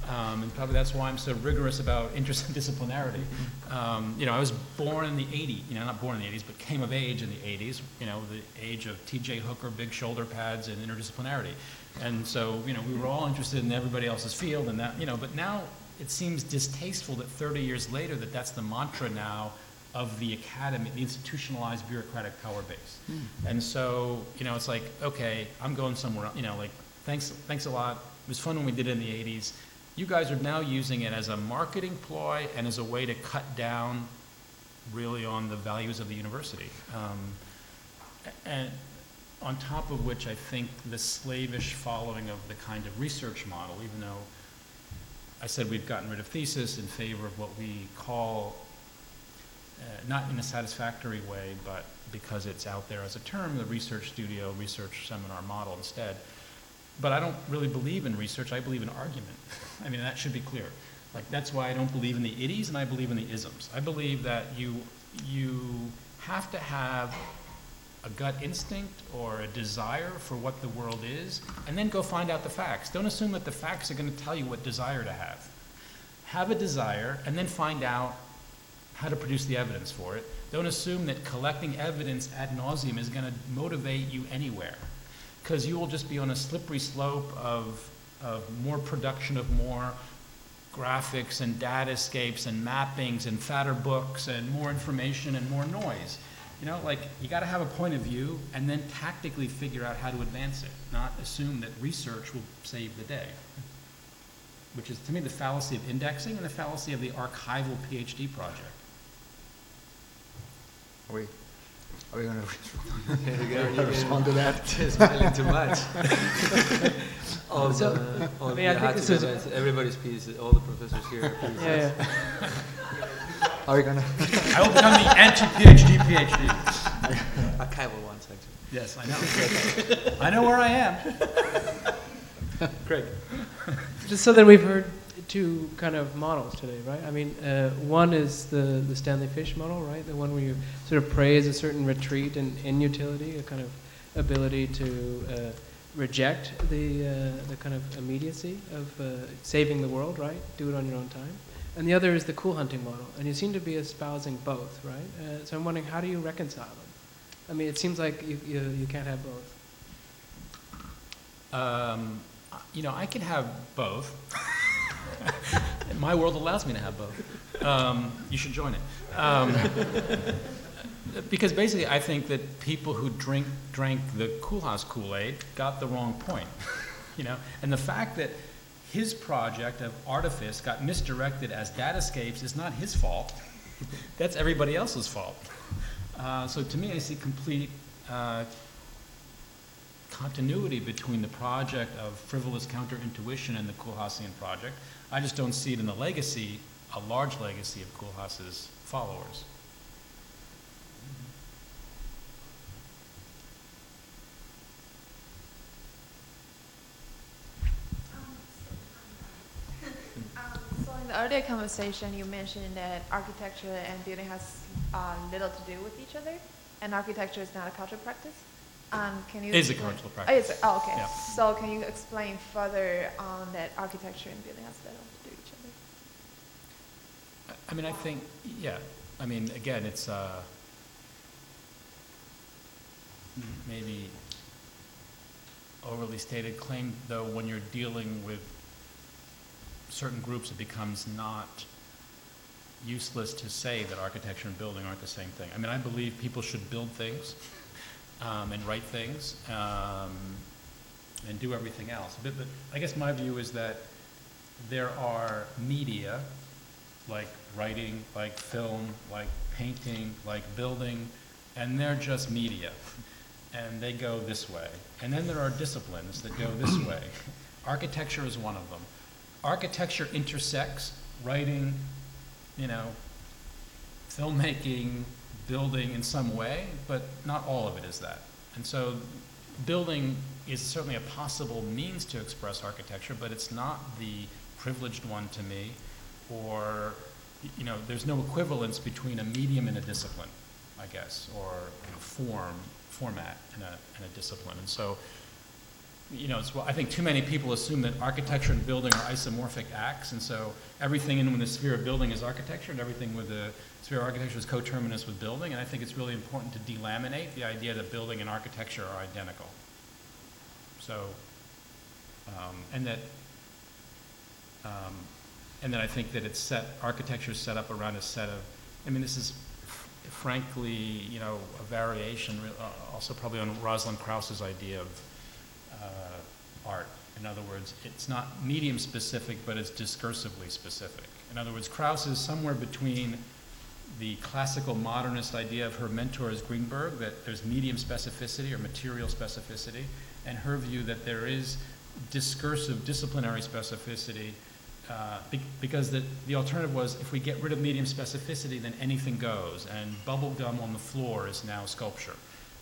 Um, and probably that's why I'm so rigorous about interdisciplinarity. Um, you know, I was born in the 80s, you know, not born in the 80s, but came of age in the 80s, you know, the age of TJ Hooker, big shoulder pads, and interdisciplinarity. And so, you know, we were all interested in everybody else's field and that, you know, but now it seems distasteful that 30 years later that that's the mantra now of the academy, the institutionalized bureaucratic power base. And so, you know, it's like, okay, I'm going somewhere, else, you know, like, thanks, thanks a lot. It was fun when we did it in the 80s. You guys are now using it as a marketing ploy and as a way to cut down really on the values of the university. Um, and on top of which, I think the slavish following of the kind of research model, even though I said we've gotten rid of thesis in favor of what we call uh, not in a satisfactory way, but because it's out there as a term, the research studio, research seminar model instead. But I don't really believe in research, I believe in argument. (laughs) I mean, that should be clear. Like, that's why I don't believe in the ities and I believe in the isms. I believe that you, you have to have a gut instinct or a desire for what the world is, and then go find out the facts. Don't assume that the facts are going to tell you what desire to have. Have a desire, and then find out how to produce the evidence for it. Don't assume that collecting evidence ad nauseum is going to motivate you anywhere, because you will just be on a slippery slope of, of more production of more graphics and data datascapes and mappings and fatter books and more information and more noise. You know, like, you got to have a point of view and then tactically figure out how to advance it, not assume that research will save the day. Which is, to me, the fallacy of indexing and the fallacy of the archival PhD project. Are we, are we gonna (laughs) You're respond to that? (laughs) smiling too much. (laughs) all So, uh, the, all I mean, I the think this is- Hatsugaras, everybody's piece, all the professors here. are pieces. Yeah, yeah. Are we gonna? I will become the anti-PhD PhD. Archival ones, actually. Yes, I know. I know where I am. Craig. Just so that we've heard two kind of models today, right? I mean, uh, one is the, the Stanley Fish model, right? The one where you sort of praise a certain retreat and inutility, a kind of ability to uh, reject the, uh, the kind of immediacy of uh, saving the world, right? Do it on your own time. And the other is the cool hunting model. And you seem to be espousing both, right? Uh, so I'm wondering, how do you reconcile them? I mean, it seems like you, you, you can't have both. Um, you know, I could have both. (laughs) (laughs) My world allows me to have both. Um, you should join it. Um, (laughs) because basically, I think that people who drink drank the Koolhaas Kool-Aid got the wrong point. (laughs) you know, and the fact that his project of artifice got misdirected as datascapes is not his fault. That's everybody else's fault. Uh, so to me, I see complete uh, continuity between the project of frivolous counterintuition and the Koolhaasian project. I just don't see it in the legacy, a large legacy of Koolhaas's followers. (laughs) Um, So in the earlier conversation, you mentioned that architecture and building has uh, little to do with each other, and architecture is not a cultural practice. Um, Can you? Is a Oh, practice. is it? Oh, okay. Yeah. So can you explain further on that architecture and building has little to do each other? I- I mean, I think, yeah, I mean, again, it's, uh, maybe overly stated claim, though, when you're dealing with certain groups, it becomes not useless to say that architecture and building aren't the same thing. I mean, I believe people should build things, um, and write things, um, and do everything else. But, but I guess my view is that there are media, like writing, like film, like painting, like building, and they're just media. And they go this way. And then there are disciplines that go this way. (coughs) Architecture is one of them. Architecture intersects writing, you know, filmmaking, building in some way, but not all of it is that. And so building is certainly a possible means to express architecture, but it's not the privileged one to me, or, you know, there's no equivalence between a medium and a discipline, I guess, or you know, form, format and a, and a discipline. And so, you know, it's, well, I think too many people assume that architecture and building are isomorphic acts, and so everything in the sphere of building is architecture, and everything with the sphere architecture is coterminous with building, and I think it's really important to delaminate the idea that building and architecture are identical. So, um, and that, um, and then I think that it's set, architecture is set up around a set of, I mean, this is frankly, you know, a variation, uh, also probably on Rosalind Krauss's idea of uh, art. In other words, it's not medium specific, but it's discursively specific. In other words, Krauss is somewhere between the classical modernist idea of her mentor is Greenberg, that there's medium specificity or material specificity, and her view that there is discursive disciplinary specificity, uh, be- because the, the alternative was if we get rid of medium specificity, then anything goes, and bubble gum on the floor is now sculpture.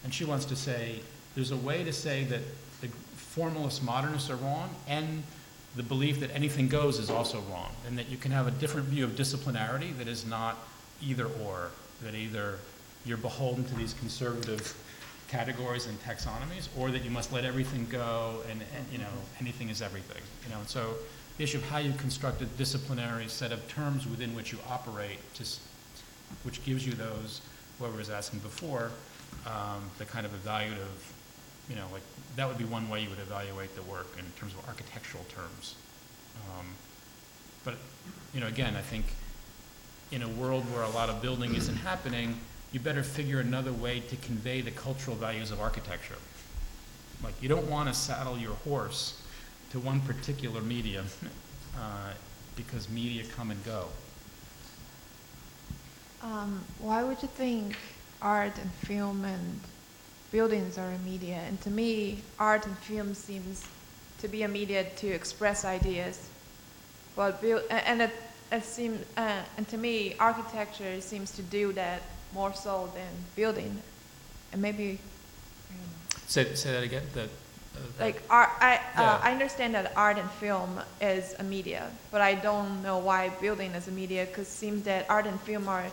And she wants to say there's a way to say that the formalist modernists are wrong, and the belief that anything goes is also wrong, and that you can have a different view of disciplinarity that is not either or, that either you're beholden to these conservative categories and taxonomies, or that you must let everything go and, and you know, anything is everything. You know, and so the issue of how you construct a disciplinary set of terms within which you operate, just, which gives you those, whoever was asking before, um, the kind of evaluative, you know, like, that would be one way you would evaluate the work in terms of architectural terms. Um, But, you know, again, I think in a world where a lot of building isn't happening, you better figure another way to convey the cultural values of architecture. Like, you don't want to saddle your horse to one particular medium, (laughs) uh, because media come and go. Um, why would you think art and film and buildings are a media. And to me, art and film seems to be a media to express ideas. Well, build, and it, it seems, uh, and to me, architecture seems to do that more so than building. And maybe, I don't know. Say, say that again, that, uh, Like art, I, uh, I understand that art and film is a media, but I don't know why building is a media, because it seems that art and film are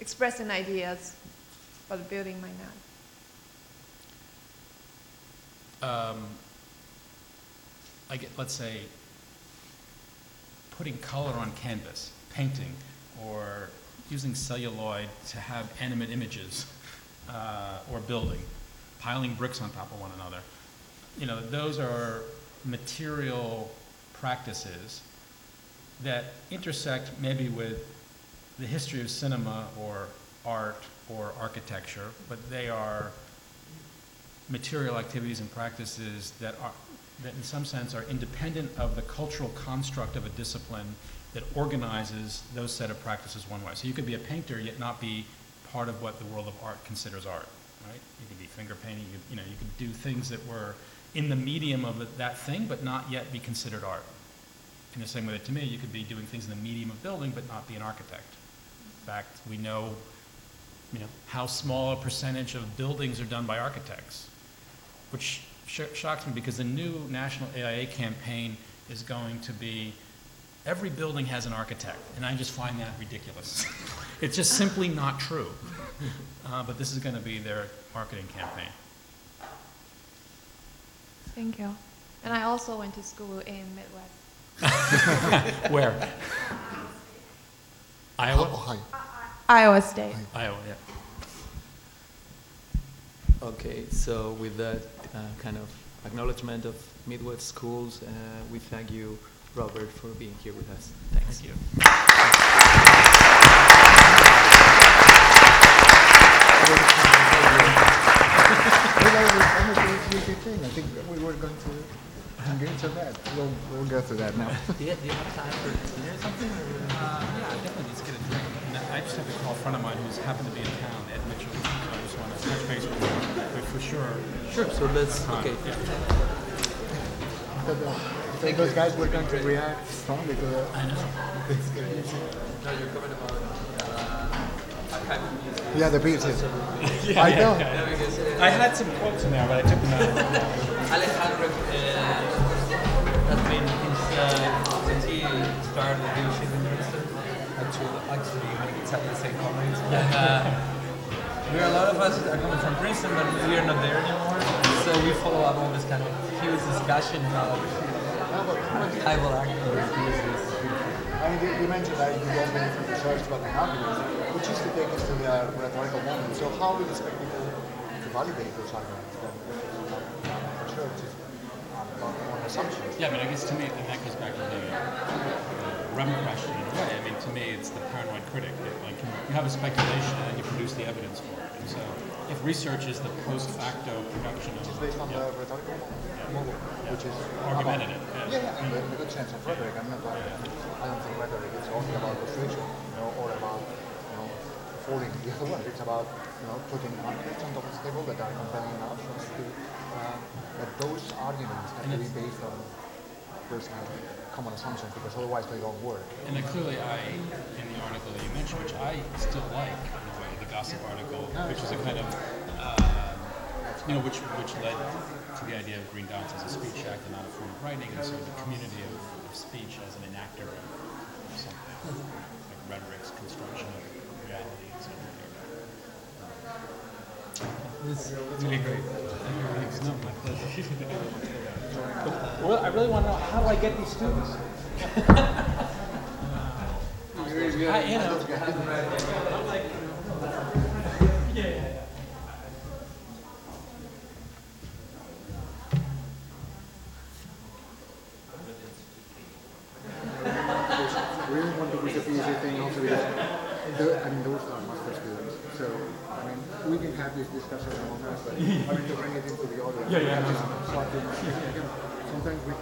expressing ideas, but building might not. um, I get, let's say, putting color on canvas, painting, or using celluloid to have animate images, uh, or building, piling bricks on top of one another. You know, those are material practices that intersect maybe with the history of cinema or art or architecture, but they are material activities and practices that are, that in some sense are independent of the cultural construct of a discipline that organizes those set of practices one way. So you could be a painter yet not be part of what the world of art considers art, right? You could be finger painting, you, you know, you could do things that were in the medium of that thing, but not yet be considered art. In the same way that to me, you could be doing things in the medium of building, but not be an architect. In fact, we know, you know, how small a percentage of buildings are done by architects, which shocks me because the new national AIA campaign is going to be every building has an architect, and I just find that ridiculous. (laughs) it's just simply not true. (laughs) Uh, but this is going to be their marketing campaign. Thank you. And I also went to school in Midwest. (laughs) Where? Iowa? Oh, hi. Iowa State. Iowa, yeah. Okay, so with that kind of acknowledgement of Midwest schools, uh, we thank you, Robert, for being here with us. Thanks. Thank you. I think we were going to get into that. We'll, we'll go through that now. Do you, do you have time for dinner or something? Uh, yeah, I definitely need to get a drink. I just have to call a friend of mine who's happened to be in town, Ed Mitchell. Touch base with him, but for sure. Sure, so let's, time. okay. Yeah. So the- so those guys were going to react strongly to that. I know. No, you're covered about uh. Yeah, the beats. Yes. Yeah, I yeah, know. yeah. because, uh, I had some quotes in there, but I took them out. (laughs) Alejandro uh, has been since, uh, since he started the leadership in Princeton. Actually, actually, you make exactly the same comments. And, uh, we are a lot of us are coming from Princeton, but we are not there anymore. So we follow up all this kind of huge discussion about tribal actors. I mean, you, you mentioned that you don't benefit from research about the arguments, which is to take us to the rhetorical moment. So how do you expect people to validate those arguments then? Research is um, on assumptions. Yeah, I mean, I guess to me, and that goes back to the, the Rem question in a way. To me, it's the paranoid critic. That, like, you have a speculation and then you produce the evidence for it. And so, if research is the post facto production of, Which is based on yeah, the rhetorical model, which is argumentative. Yeah, yeah, the, in the good sense of rhetoric. I'm not like, I don't think rhetoric is only about persuasion, you know, or about, you know, falling the other way. It's about, you know, putting arguments on top of the table that are compelling enough for us to, uh, that those arguments have to be based on of common assumptions because otherwise they don't work. And then clearly, I, in the article that you mentioned, which I still like in a way, the gossip article, which is a kind of, um, you know, which which led to the idea of Green Dots as a speech act and not a form of writing, and so the community of, of speech as an enactor of, of something, like rhetoric's construction of reality and so forth. It's really great. Thanks. No, my pleasure. (laughs) Well, I really want to know how do I get these students? I, you know, We didn't want to push the PhD thing also because, the, I mean, those are master students. So, I mean, we can have this discussion among us, but I mean, to bring it into the audience. Yeah, yeah, we no, have no. to start doing it. Again, Sometimes we,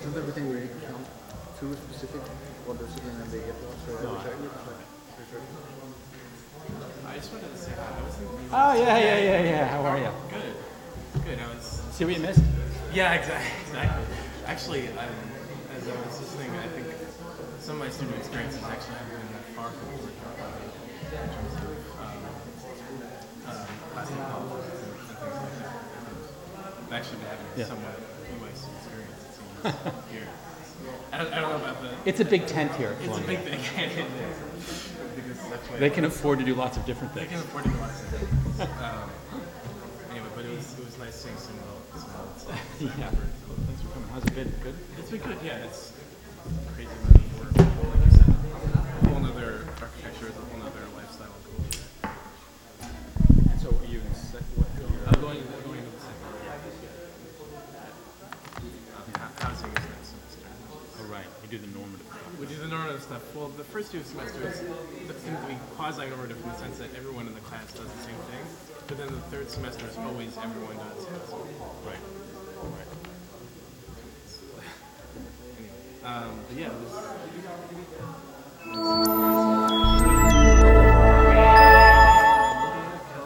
sometimes we think we become too specific what they're sitting and they get lost. So I wish I would, but. I just wanted to say hi. I was thinking you Oh, yeah, yeah, yeah, yeah. How are you? Good. Good. I was. See what you missed? Yeah, exactly. Exactly. Actually, um, as I was listening, I think some of my student experiences actually have been that far from what you're talking about in terms of um, um, classic politics and, and things like that. I've actually been having a Yeah. somewhat UIC experience, it seems, (laughs) here. I don't, I don't know about the. It's a big tent here at It's a big thing. it is. Because that's why They can afford to do lots of different things. They can afford to do lots of things. um, anyway, but it was it was nice seeing some real some real stuff. Yeah. Thanks for coming. How's it been? Good? It's been good. Yeah, it's crazy money work. Like you said, a whole nother architecture is a whole nother lifestyle. So are you in sec- what year? I'm going I'm going into the second year. Um, ho- housing is next semester. Oh, right. You do the normative stuff. We do the normative stuff. Well, the first two semesters seem to be quasi-normative in the sense that everyone in the class does the same thing, but then the third semester is always everyone does housing. Right. Right. (laughs) Anyway, um, but yeah.